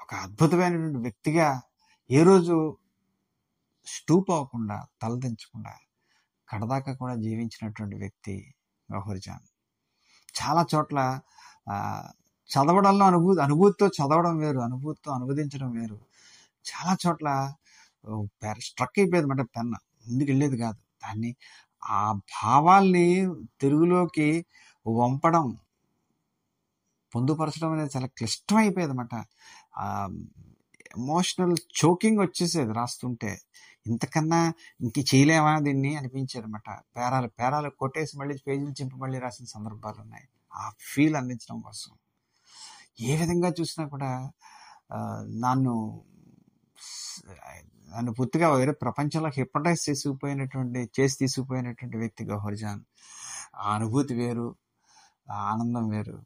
ఒక అద్భుతమైనటువంటి వ్యక్తిగా ఏ రోజు స్టూప్ అవ్వకుండా తలదించకుండా కడదాకా కూడా జీవించినటువంటి వ్యక్తి గౌహర్జాన్ చాలా చోట్ల చదవడంలో అనుభూతి అనుభూతితో చదవడం వేరు అనుభూతితో అనువదించడం వేరు. చాలా చోట్ల స్ట్రక్ అయిపోయేది మాట పెన్న ముందుకు వెళ్ళేది కాదు. దాన్ని ఆ భావాల్ని తెలుగులోకి వంపడం పొందుపరచడం అనేది చాలా క్లిష్టం అయిపోయేది అనమాట ఎమోషనల్ చోకింగ్ వచ్చేసేది రాస్తుంటే. ఇంతకన్నా ఇంక చేయలేమా దీన్ని అనిపించేది అనమాట పేరాలు పేరాలు కొట్టేసి మళ్ళీ పేజీలు చింపి మళ్ళీ రాసిన సందర్భాలు ఉన్నాయి ఆ ఫీల్ అందించడం కోసం. ఏ విధంగా చూసినా కూడా నన్ను నన్ను పూర్తిగా వేరే ప్రపంచంలో హిప్నటైజ్ చేసుకుపోయినటువంటి చేసి తీసుకుపోయినటువంటి వ్యక్తి గౌహర్జాన్. ఆ అనుభూతి వేరు ఆ ఆనందం వేరు.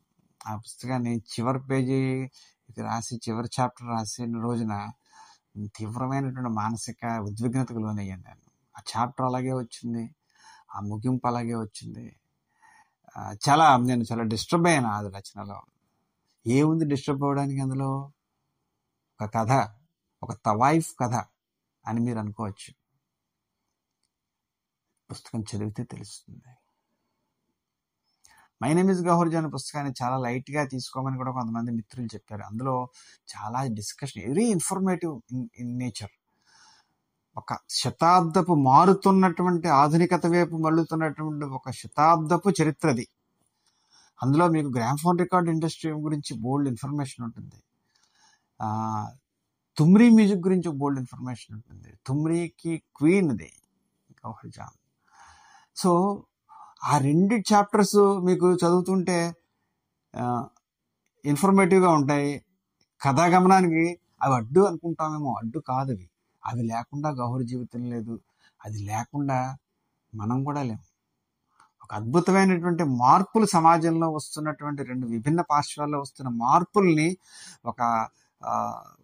ఆ పుస్తకాన్ని చివరి పేజీ రాసి చివరి చాప్టర్ రాసిన రోజున తీవ్రమైనటువంటి మానసిక ఉద్విగ్నతకు లోనయ్యాను నేను. ఆ చాప్టర్ అలాగే వచ్చింది ఆ ముగింపు అలాగే వచ్చింది. చాలా నేను చాలా డిస్టర్బ్ అయ్యాను అది రచనలో. ఏముంది డిస్టర్బ్ అవ్వడానికి అందులో? ఒక కథ ఒక తవాయిఫ్ కథ అని మీరు అనుకోవచ్చు. పుస్తకం చదివితే తెలుస్తుంది. మై నేమ్ ఇస్ గహోర్జీ అనే పుస్తకాన్ని చాలా లైట్గా తీసుకోమని కూడా కొంతమంది మిత్రులు చెప్పారు. అందులో చాలా discussion very informative in in nature. ఒక శతాబ్దపు మారుతున్నటువంటి ఆధునికత వైపు మళ్ళుతున్నటువంటి ఒక శతాబ్దపు చరిత్రది. అందులో మీకు గ్రామ్ఫోన్ రికార్డ్ ఇండస్ట్రీ గురించి బోల్డ్ ఇన్ఫర్మేషన్ ఉంటుంది. తుమ్రీ మ్యూజిక్ గురించి బోల్డ్ ఇన్ఫర్మేషన్ ఉంటుంది. తుమ్రీకి క్వీన్ది గౌహర్ జాన్. సో ఆ రెండు చాప్టర్స్ మీకు చదువుతుంటే ఇన్ఫర్మేటివ్గా ఉంటాయి. కథాగమనానికి అవి అడ్డు అనుకుంటామేమో అడ్డు కాదు అవి అవి లేకుండా గౌహర్ జీవితం లేదు. అది లేకుండా మనం కూడా లేము. ఒక అద్భుతమైనటువంటి మార్పులు సమాజంలో వస్తున్నటువంటి రెండు విభిన్న పార్శ్వాల్లో వస్తున్న మార్పుల్ని ఒక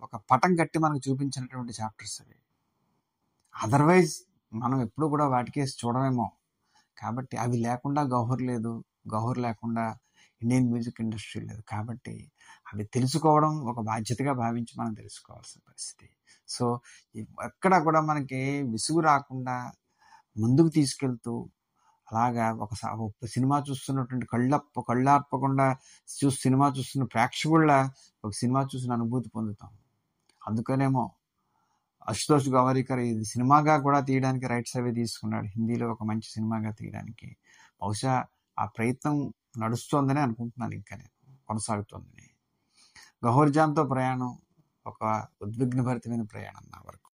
ఒక పటం కట్టి మనకు చూపించినటువంటి చాప్టర్స్ అవి. అదర్వైజ్ మనం ఎప్పుడు కూడా వాటికేసి చూడమేమో. కాబట్టి అవి లేకుండా గౌహర్ లేదు. గౌహర్ లేకుండా ఇండియన్ మ్యూజిక్ ఇండస్ట్రీ లేదు. కాబట్టి అవి తెలుసుకోవడం ఒక బాధ్యతగా భావించి మనం తెలుసుకోవాల్సిన పరిస్థితి. సో ఎక్కడ కూడా మనకి విసుగు రాకుండా ముందుకు తీసుకెళ్తూ అలాగా ఒక సినిమా చూస్తున్నటువంటి కళ్ళప్ప కళ్ళార్పకుండా చూసి సినిమా చూస్తున్న ప్రేక్షకుళ్ళ ఒక సినిమా చూసిన అనుభూతి పొందుతాం. అందుకనేమో అశుతోష్ గవారికర్ ఇది సినిమాగా కూడా తీయడానికి రైట్స్ అవి తీసుకున్నాడు. హిందీలో ఒక మంచి సినిమాగా తీయడానికి. బహుశా ఆ ప్రయత్నం నడుస్తోందని అనుకుంటున్నాను ఇంకా నేను. కొనసాగుతోందని. గహోర్జాన్తో ప్రయాణం ఒక ఉద్విగ్నభరితమైన ప్రయాణం నా వరకు.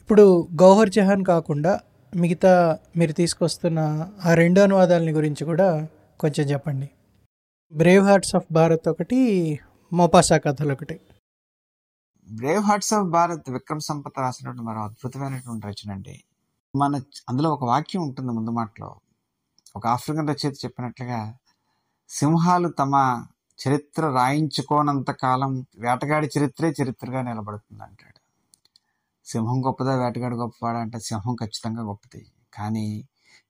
ఇప్పుడు గౌహర్ జహాన్ కాకుండా మిగతా మీరు తీసుకొస్తున్న ఆ రెండు అనువాదాలని గురించి కూడా కొంచెం చెప్పండి. బ్రేవ్ హార్ట్స్ ఆఫ్ భారత్ ఒకటి మోపాసా కథలు ఒకటి. Brave hearts of Bharat Vikram Sampath రాసినటువంటి మరో అద్భుతమైనటువంటి రచన అండి. మన అందులో ఒక వాక్యం ఉంటుంది ముందు మాటలో. ఒక ఆఫ్రికన్ రచయిత చెప్పినట్లుగా సింహాలు తమ చరిత్ర రాయించుకోనంత కాలం వేటగాడి చరిత్రే చరిత్రగా నిలబడుతుంది అంటాడు. సింహం గొప్పదా వేటగాడు గొప్పవాడా అంటే సింహం ఖచ్చితంగా గొప్పది. కానీ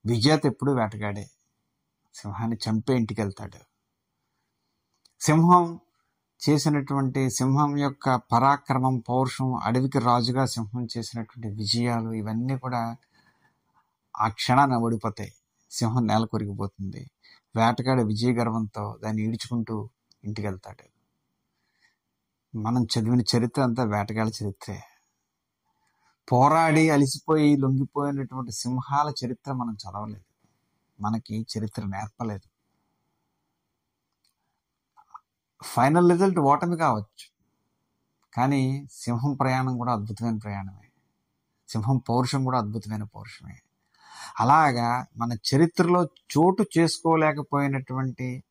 విజేత ఎప్పుడు వేటగాడే. సింహాన్ని చంపే ఇంటికి వెళ్తాడు సింహం చేసినటువంటి సింహం యొక్క పరాక్రమం పౌరుషం అడవికి రాజుగా సింహం చేసినటువంటి విజయాలు ఇవన్నీ కూడా ఆ క్షణాన్ని ఓడిపోతాయి. సింహం నేల కొరిగిపోతుంది. వేటగాడు విజయ గర్వంతో దాన్ని ఈడ్చుకుంటూ ఇంటికి వెళ్తాడు మనం చదివిన చరిత్ర అంతా వేటగాడి చరిత్రే. పోరాడి అలిసిపోయి లొంగిపోయినటువంటి సింహాల చరిత్ర మనం చదవలేదు. మనకి చరిత్ర నేర్పలేదు. ఫైనల్ రిజల్ట్ ఓటమి కావచ్చు. కానీ సింహం ప్రయాణం కూడా అద్భుతమైన ప్రయాణమే. సింహం పౌరుషం కూడా అద్భుతమైన పౌరుషమే. అలాగా మన చరిత్రలో చోటు చేసుకోలేకపోయినటువంటి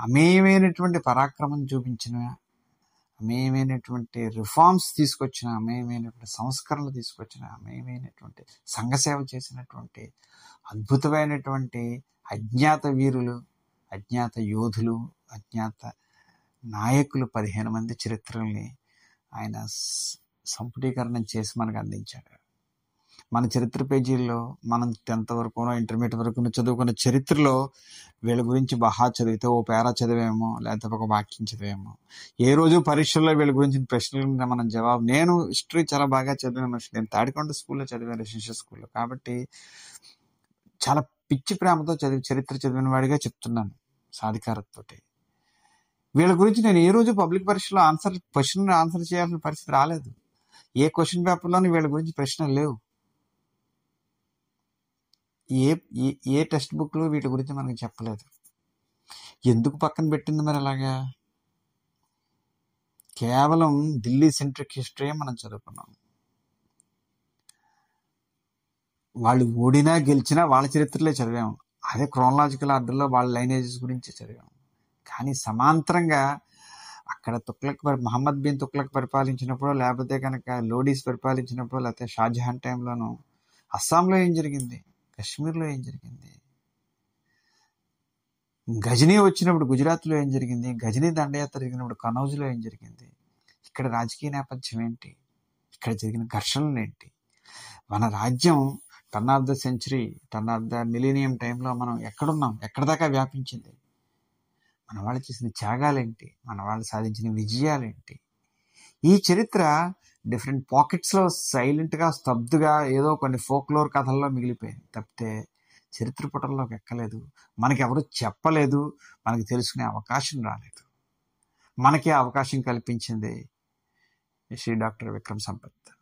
అమేయమైనటువంటి పరాక్రమం చూపించిన మేమైనటువంటి రిఫార్మ్స్ తీసుకొచ్చిన మేమైనటువంటి సంస్కరణలు తీసుకొచ్చిన మేమైనటువంటి సంఘసేవ చేసినటువంటి అద్భుతమైనటువంటి అజ్ఞాత వీరులు అజ్ఞాత యోధులు అజ్ఞాత నాయకులు పదిహేను మంది చరిత్రల్ని ఆయన సంపుటీకరణం చేసి మనకు అందించాడు. మన చరిత్ర పేజీల్లో మనం టెన్త్ వరకు ఇంటర్మీడియట్ వరకు చదువుకున్న చరిత్రలో వీళ్ళ గురించి బాగా చదివితే ఓ పేరా చదివేమో లేకపోతే ఒక వాక్యం చదివేమో. ఏ రోజు పరీక్షల్లో వీళ్ళ గురించి ప్రశ్నలు మనం జవాబు నేను హిస్టరీ చాలా బాగా చదివిన మనిషి నేను తాడికొండ స్కూల్లో చదివాను శిష్య స్కూల్లో. కాబట్టి చాలా పిచ్చి ప్రేమతో చదివి చరిత్ర చదివిన వాడిగా చెప్తున్నాను సాధికారతతోటి. వీళ్ళ గురించి నేను ఏ రోజు పబ్లిక్ పరీక్షలో ఆన్సర్ క్వశ్చన్ ఆన్సర్ చేయాల్సిన పరిస్థితి రాలేదు. ఏ క్వశ్చన్ పేపర్లోని వీళ్ళ గురించి ప్రశ్నలు లేవు. ఏ ఏ ఏ టెక్స్ట్ బుక్లో వీటి గురించి మనకి చెప్పలేదు. ఎందుకు పక్కన పెట్టింది మరి అలాగా? కేవలం ఢిల్లీ సెంట్రిక్ హిస్టరీ మనం చదువుకున్నాం. వాళ్ళు ఓడినా గెలిచినా వాళ్ళ చరిత్రలే చదివాము అదే క్రోనలాజికల్ ఆర్డర్లో వాళ్ళ లైనేజెస్ గురించి చదివాము కానీ సమాంతరంగా అక్కడ తుక్లక్ పరి మహమ్మద్ బిన్ తుక్లక్ పరిపాలించినప్పుడు లేకపోతే కనుక లోడీస్ పరిపాలించినప్పుడు లేకపోతే షాజహాన్ టైంలోనూ అస్సాంలో ఏం జరిగింది? కశ్మీర్లో ఏం జరిగింది? గజనీ వచ్చినప్పుడు గుజరాత్లో ఏం జరిగింది? గజనీ దండయాత్ర జరిగినప్పుడు కనౌజ్లో ఏం జరిగింది? ఇక్కడ రాజకీయ నేపథ్యం ఏంటి? ఇక్కడ జరిగిన ఘర్షణలు ఏంటి? మన రాజ్యం turn of the century turn of the millennium టైంలో మనం ఎక్కడున్నాం? ఎక్కడ దాకా వ్యాపించింది? మన వాళ్ళు చేసిన త్యాగాలేంటి? మన వాళ్ళు సాధించిన విజయాలేంటి? ఈ చరిత్ర డిఫరెంట్ పాకెట్స్లో సైలెంట్గా స్తబ్దుగా ఏదో కొన్ని ఫోక్లోర్ కథల్లో మిగిలిపోయింది తప్పితే చరిత్ర పుటల్లోకి ఎక్కలేదు. మనకెవరు చెప్పలేదు. మనకి తెలుసుకునే అవకాశం రాలేదు. మనకి అవకాశం కల్పించింది శ్రీ డాక్టర్ విక్రమ్ సంపత్.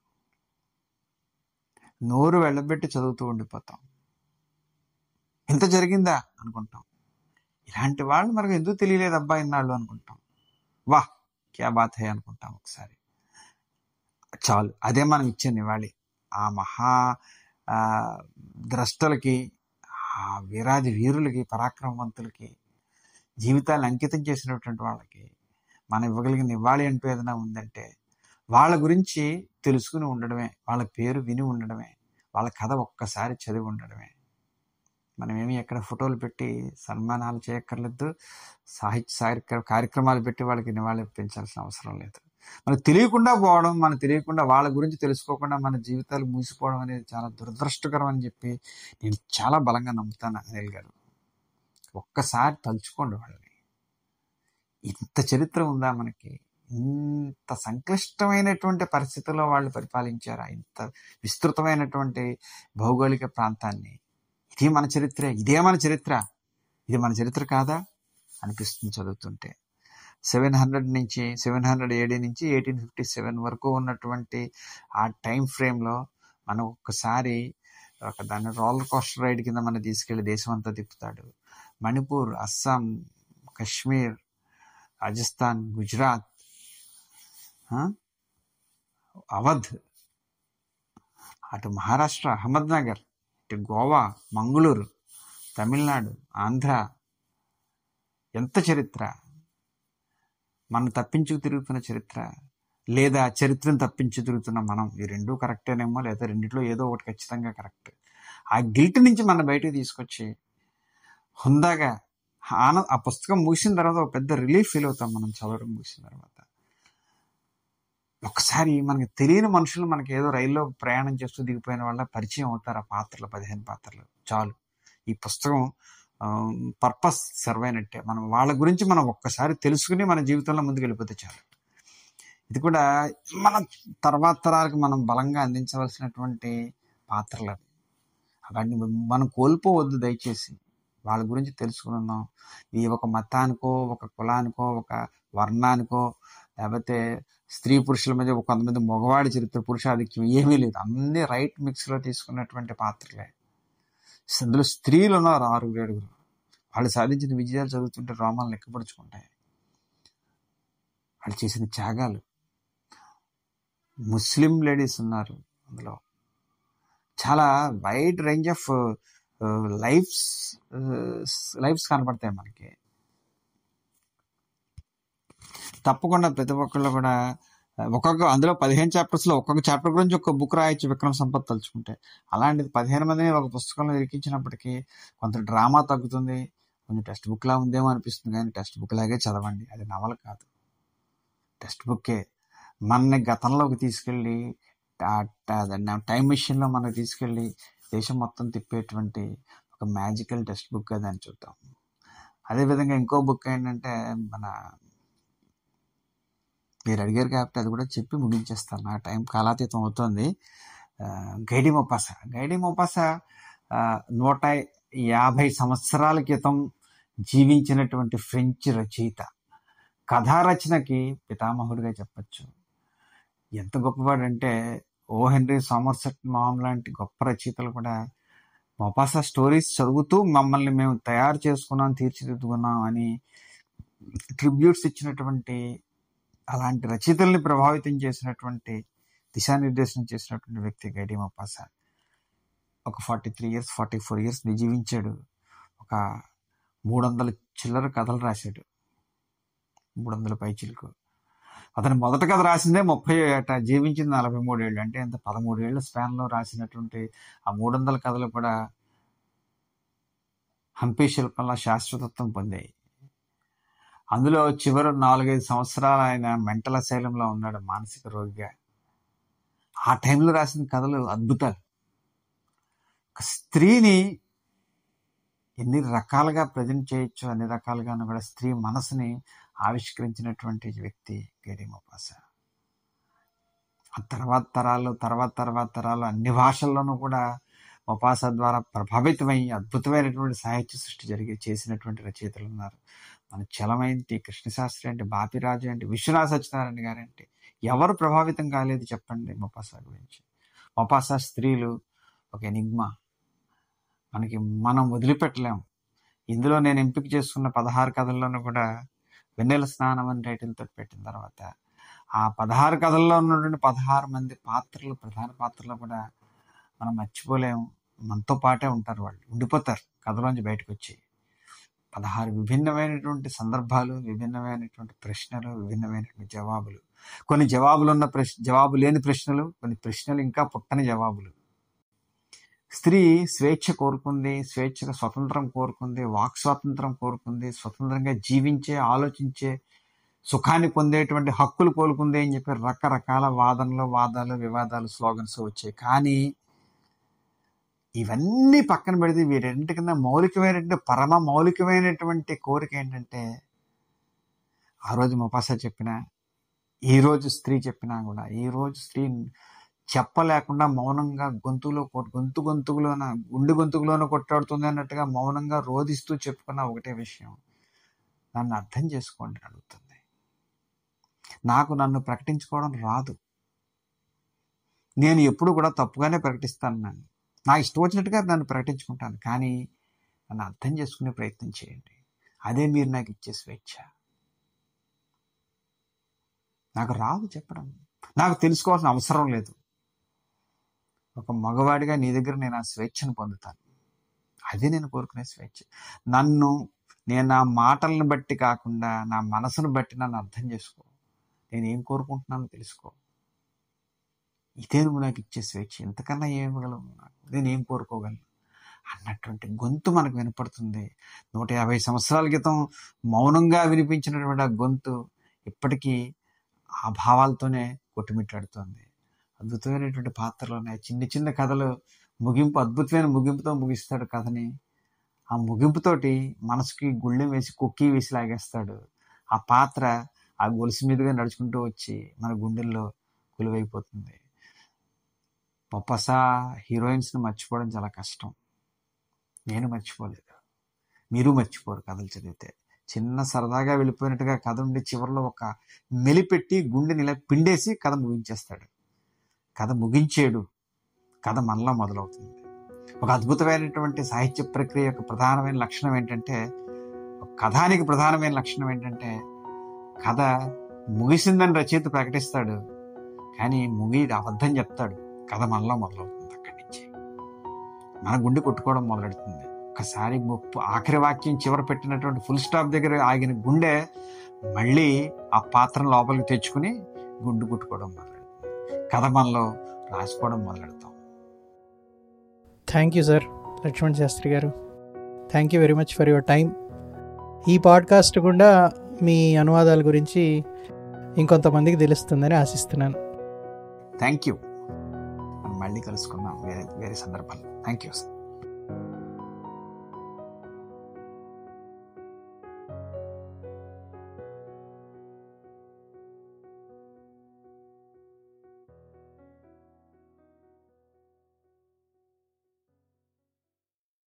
నోరు వెళ్ళబెట్టి చదువుతూ ఉండిపోతాం. ఇంత జరిగిందా? అనుకుంటాం. ఇలాంటి వాళ్ళు మనకు ఎందుకు తెలియలేదు అబ్బాయి ఇన్నాళ్ళు అనుకుంటాం. వాహ్ క్యా బాత్ హే? అనుకుంటాం ఒకసారి. చాలు. అదే మనం ఇచ్చే నివాళి. ఆ మహా ద్రష్టలకి ఆ వీరాది వీరులకి పరాక్రమవంతులకి జీవితాన్ని అంకితం చేసినటువంటి వాళ్ళకి మనం ఇవ్వగలిగిన నివాళి అంటూ ఏదైనా ఉందంటే వాళ్ళ గురించి తెలుసుకుని ఉండడమే వాళ్ళ పేరు విని ఉండడమే వాళ్ళ కథ ఒక్కసారి చదివి ఉండడమే. మనమేమి ఎక్కడ ఫోటోలు పెట్టి సన్మానాలు చేయక్కర్లేదు. సాహిత్య సాహిత్య కార్యక్రమాలు పెట్టి వాళ్ళకి నివాళి పెంచాల్సిన అవసరం లేదు. మనకు తెలియకుండా పోవడం మనకు తెలియకుండా వాళ్ళ గురించి తెలుసుకోకుండా మన జీవితాలు మూసిపోవడం అనేది చాలా దురదృష్టకరం అని చెప్పి నేను చాలా బలంగా నమ్ముతాను అనిల్ గారు. ఒక్కసారి తలుచుకోండి వాళ్ళని. ఇంత చరిత్ర ఉందా మనకి? ఇంత సంక్లిష్టమైనటువంటి పరిస్థితుల్లో వాళ్ళు పరిపాలించారా? ఇంత విస్తృతమైనటువంటి భౌగోళిక ప్రాంతాన్ని? ఇదే మన చరిత్ర ఇదే మన చరిత్ర. ఇది మన చరిత్ర కాదా? అనిపిస్తుంది చదువుతుంటే. సెవెన్ హండ్రెడ్ నుంచి సెవెన్ హండ్రెడ్ ఏడీ నుంచి ఎయిటీన్ ఫిఫ్టీ సెవెన్ వరకు ఉన్నటువంటి ఆ టైం ఫ్రేమ్లో మనం ఒక్కసారి ఒక దాన్ని రోలర్ కోస్టర్ రైడ్ కింద మనం తీసుకెళ్ళి దేశం అంతా తిప్పుతాడు. మణిపూర్ అస్సాం కశ్మీర్ రాజస్థాన్ గుజరాత్ అవధ్ అటు మహారాష్ట్ర అహ్మద్నగర్ ఇటు గోవా మంగళూరు తమిళనాడు ఆంధ్ర ఎంత చరిత్ర! మనం తప్పించుకు తిరుగుతున్న చరిత్ర లేదా చరిత్రను తప్పించు తిరుగుతున్న మనం ఈ రెండు కరెక్టేనేమో లేదా రెండిట్లో ఏదో ఒకటి ఖచ్చితంగా కరెక్ట్. ఆ గిల్ట్ నుంచి మన బయటకు తీసుకొచ్చి హుందాగా ఆన ఆ పుస్తకం ముగిసిన తర్వాత ఒక పెద్ద రిలీఫ్ ఫీల్ అవుతాం మనం చదవడం ముగిసిన తర్వాత. ఒకసారి మనకి తెలియని మనుషులు మనకి ఏదో రైల్లో ప్రయాణం చేస్తూ దిగిపోయిన వాళ్ళ పరిచయం అవుతారు ఆ పాత్రలు పదిహేను పాత్రలు. చాలు. ఈ పుస్తకం పర్పస్ సర్వ్ అయినట్టే మనం వాళ్ళ గురించి మనం ఒక్కసారి తెలుసుకుని మన జీవితంలో ముందుకు వెళ్ళిపోతే చాలు. ఇది కూడా మన తర్వాత తరాలకు మనం బలంగా అందించవలసినటువంటి పాత్రలు అవి. అవన్నీ మనం కోల్పోవద్దు దయచేసి. వాళ్ళ గురించి తెలుసుకున్నాం ఈ ఒక మతానికో ఒక కులానికో ఒక వర్ణానికో లేకపోతే స్త్రీ పురుషుల మధ్య కొంతమంది మగవాడి చరిత్ర పురుషాధిక్యం ఏమీ లేదు. అన్ని రైట్ మిక్స్లో తీసుకున్నటువంటి పాత్రలే. అందులో స్త్రీలు ఉన్నారు ఆరుగురు ఏడుగురు. వాళ్ళు సాధించిన విజయాలు చదువుతుంటే రోమాలు లెక్కపరుచుకుంటాయి. వాళ్ళు చేసిన త్యాగాలు. ముస్లిం లేడీస్ ఉన్నారు అందులో. చాలా wide range of lives lives కనపడతాయి మనకి. తప్పకుండా ప్రతి ఒక్కళ్ళు కూడా ఒక్కొక్క అందులో పదిహేను చాప్టర్స్లో ఒక్కొక్క చాప్టర్ గురించి ఒక బుక్ రాయొచ్చు విక్రమ సంపత్ తలుచుకుంటే. అలాంటిది పదిహేను మందిని ఒక పుస్తకంలో ఇరికించినప్పటికీ కొంత డ్రామా తగ్గుతుంది. కొంచెం టెక్స్ట్ బుక్లా ఉందేమో అనిపిస్తుంది కానీ టెక్స్ట్ బుక్ లాగే చదవండి. అది నవల కాదు. టెక్స్ట్ బుక్కే. మనని గతంలోకి తీసుకెళ్ళి టైం మిషన్లో మనం తీసుకెళ్ళి దేశం మొత్తం తిప్పేటువంటి ఒక మ్యాజికల్ టెక్స్ట్ బుక్ అది అని చూద్దాం. అదేవిధంగా ఇంకో బుక్ ఏంటంటే మన మీరు అడిగారు కాబట్టి అది కూడా చెప్పి ముగించేస్తాను. నా టైం కాలాతీతం అవుతుంది. గైడి మొపాస. గైడి మొపాస నూట యాభై సంవత్సరాల క్రితం జీవించినటువంటి ఫ్రెంచ్ రచయిత. కథా రచనకి పితామహుడిగా చెప్పచ్చు. ఎంత గొప్పవాడంటే ఓ హెన్రీ సామర్సెట్ మామ్ లాంటి గొప్ప రచయితలు కూడా మొపాసా స్టోరీస్ చదువుతూ మమ్మల్ని మేము తయారు చేసుకున్నాం తీర్చిదిద్దుకున్నాం అని ట్రిబ్యూట్స్ ఇచ్చినటువంటి అలాంటి రచయితల్ని ప్రభావితం చేసినటువంటి దిశానిర్దేశం చేసినటువంటి వ్యక్తి గైడి మొపాసా. ఒక forty three years forty four years జీవించాడు. ఒక మూడు వందల చిల్లర కథలు రాశాడు. మూడు వందల పైచిలకు. అతను మొదటి కథ రాసిందే ముప్పై ఏట జీవించింది నలభై మూడేళ్ళు. అంటే ఎంత పదమూడేళ్ళ స్పాన్లో రాసినటువంటి ఆ మూడు వందల కథలు కూడా హంపి శిల్పంలో శాశ్వతత్వం పొందాయి. అందులో చివరి నాలుగైదు సంవత్సరాలు ఆయన మెంటల్ అసైలంలో ఉన్నాడు మానసిక రోగిగా. ఆ టైంలో రాసిన కథలు అద్భుతాలు. స్త్రీని ఎన్ని రకాలుగా ప్రజెంట్ చేయొచ్చు అన్ని రకాలుగాను కూడా స్త్రీ మనసుని ఆవిష్కరించినటువంటి వ్యక్తి గేడి మొపాస. ఆ తర్వాత తరాలు తర్వాత తర్వాత తరాలు అన్ని భాషల్లోనూ కూడా మొపాస ద్వారా ప్రభావితమై అద్భుతమైనటువంటి సాహిత్య సృష్టి జరిగి చేసినటువంటి రచయితలు ఉన్నారు. మన చలమైంటి కృష్ణశాస్త్రి అంటే బాపిరాజు అంటే విశ్వనాథ సత్యనారాయణ గారు అంటే ఎవరు ప్రభావితం కాలేదు చెప్పండి మొపాసా గురించి. మొపాసా స్త్రీలు ఒక ఎనిగ్మా. మనకి మనం వదిలిపెట్టలేము ఇందులో నేను ఎంపిక చేసుకున్న పదహారు కథల్లోనూ కూడా వెన్నెల స్నానం అని టైటిల్తో పెట్టిన తర్వాత ఆ పదహారు కథల్లో ఉన్నటువంటి పదహారు మంది పాత్రలు ప్రధాన పాత్రలు కూడా మనం మర్చిపోలేము మనతో పాటే ఉంటారు వాళ్ళు. ఉండిపోతారు కథలోంచి బయటకు వచ్చి పదహారు విభిన్నమైనటువంటి సందర్భాలు విభిన్నమైనటువంటి ప్రశ్నలు విభిన్నమైనటువంటి జవాబులు. కొన్ని జవాబులు ఉన్న ప్రశ్న జవాబు లేని ప్రశ్నలు కొన్ని ప్రశ్నలు ఇంకా పుట్టని జవాబులు. స్త్రీ స్వేచ్ఛ కోరుకుంది స్వేచ్ఛగా స్వతంత్రం కోరుకుంది వాక్ స్వాతంత్రం కోరుకుంది స్వతంత్రంగా జీవించే ఆలోచించే సుఖాన్ని పొందేటువంటి హక్కులు కోరుకుంది అని చెప్పి రకరకాల వాదనలు వాదాలు వివాదాలు స్లోగన్స్ వచ్చాయి. కానీ ఇవన్నీ పక్కన పెడితే వీరింటి కింద మౌలికమైనటువంటి పరమ మౌలికమైనటువంటి కోరిక ఏంటంటే ఆ రోజు మొపాసా చెప్పిన ఈ రోజు స్త్రీ చెప్పినా కూడా ఈ రోజు స్త్రీ చెప్పలేకుండా మౌనంగా గొంతులో గొంతు గొంతులోన గుండె గొంతులోన కొట్టాడుతుంది అన్నట్టుగా మౌనంగా రోధిస్తూ చెప్పుకున్న ఒకటే విషయం. నన్ను అర్థం చేసుకోండి అడుగుతుంది. నాకు నన్ను ప్రకటించుకోవడం రాదు. నేను ఎప్పుడు కూడా తప్పుగానే ప్రకటిస్తాను నన్ను. నా ఇష్టం వచ్చినట్టుగా నన్ను ప్రకటించుకుంటాను కానీ నన్ను అర్థం చేసుకునే ప్రయత్నం చేయండి. అదే మీరు నాకు ఇచ్చే స్వేచ్ఛ. నాకు రాదు చెప్పడం. నాకు తెలుసుకోవాల్సిన అవసరం లేదు. ఒక మగవాడిగా నీ దగ్గర నేను ఆ స్వేచ్ఛను పొందుతాను. అదే నేను కోరుకునే స్వేచ్ఛ. నన్ను నేను నా మాటలను బట్టి కాకుండా నా మనసును బట్టి నన్ను అర్థం చేసుకో. నేను ఏం కోరుకుంటున్నానో తెలుసుకో. ఇదే నువ్వు నాకు ఇచ్చే స్వేచ్ఛ. ఇంతకన్నా ఏం నాకు? నేను ఏం కోరుకోగలను? అన్నటువంటి గొంతు మనకు వినపడుతుంది. నూట యాభై సంవత్సరాల క్రితం మౌనంగా వినిపించినటువంటి ఆ గొంతు ఇప్పటికీ ఆ భావాలతోనే కొట్టుమిట్టాడుతోంది. అద్భుతమైనటువంటి పాత్రలు ఉన్నాయి. చిన్న చిన్న కథలు ముగింపు అద్భుతమైన ముగింపుతో ముగిస్తాడు కథని. ఆ ముగింపుతోటి మనసుకి గుళ్ళెం వేసి కుక్కీ వేసి లాగేస్తాడు. ఆ పాత్ర ఆ గొలుసు మీదుగా నడుచుకుంటూ వచ్చి మన గుండెల్లో కొలువైపోతుంది. పప్పసా హీరోయిన్స్ని మర్చిపోవడం చాలా కష్టం. నేను మర్చిపోలేదు. మీరు మర్చిపోరు కథలు చదివితే. చిన్న సరదాగా వెళ్ళిపోయినట్టుగా కథ ఉండి చివరిలో ఒక మెలిపెట్టి గుండెని ఇలా పిండేసి కథ ముగించేస్తాడు. కథ ముగించేడు. కథ మనలో మొదలవుతుంది. ఒక అద్భుతమైనటువంటి సాహిత్య ప్రక్రియ యొక్క ప్రధానమైన లక్షణం ఏంటంటే కథానికి ప్రధానమైన లక్షణం ఏంటంటే కథ ముగిసిందని రచయిత ప్రకటిస్తాడు కానీ ముగి అబద్ధం చెప్తాడు. కథ మనలో మొదలవుతుంది అక్కడి నుంచి. మన గుండె కొట్టుకోవడం మొదలెడుతుంది. ఒకసారి ముప్పు ఆఖరి వాక్యం చివర పెట్టినటువంటి ఫుల్ స్టాప్ దగ్గర ఆగిన గుండె మళ్ళీ ఆ పాత్రను లోపలికి తెచ్చుకుని గుండు కొట్టుకోవడం మొదలు కథ మనలో రాసుకోవడం మొదలెడతాం. Thank you sir Lakshman Shastri garu. Thank you very much for your time ఈ పాడ్కాస్ట్ గుండా మీ అనువాదాల గురించి ఇంకొంతమందికి తెలుస్తుందని ఆశిస్తున్నాను. థ్యాంక్ యూ మళ్ళీ కలుసుకుందాం. వేరే వేరే సందర్భాల్లో థ్యాంక్ యూ సార్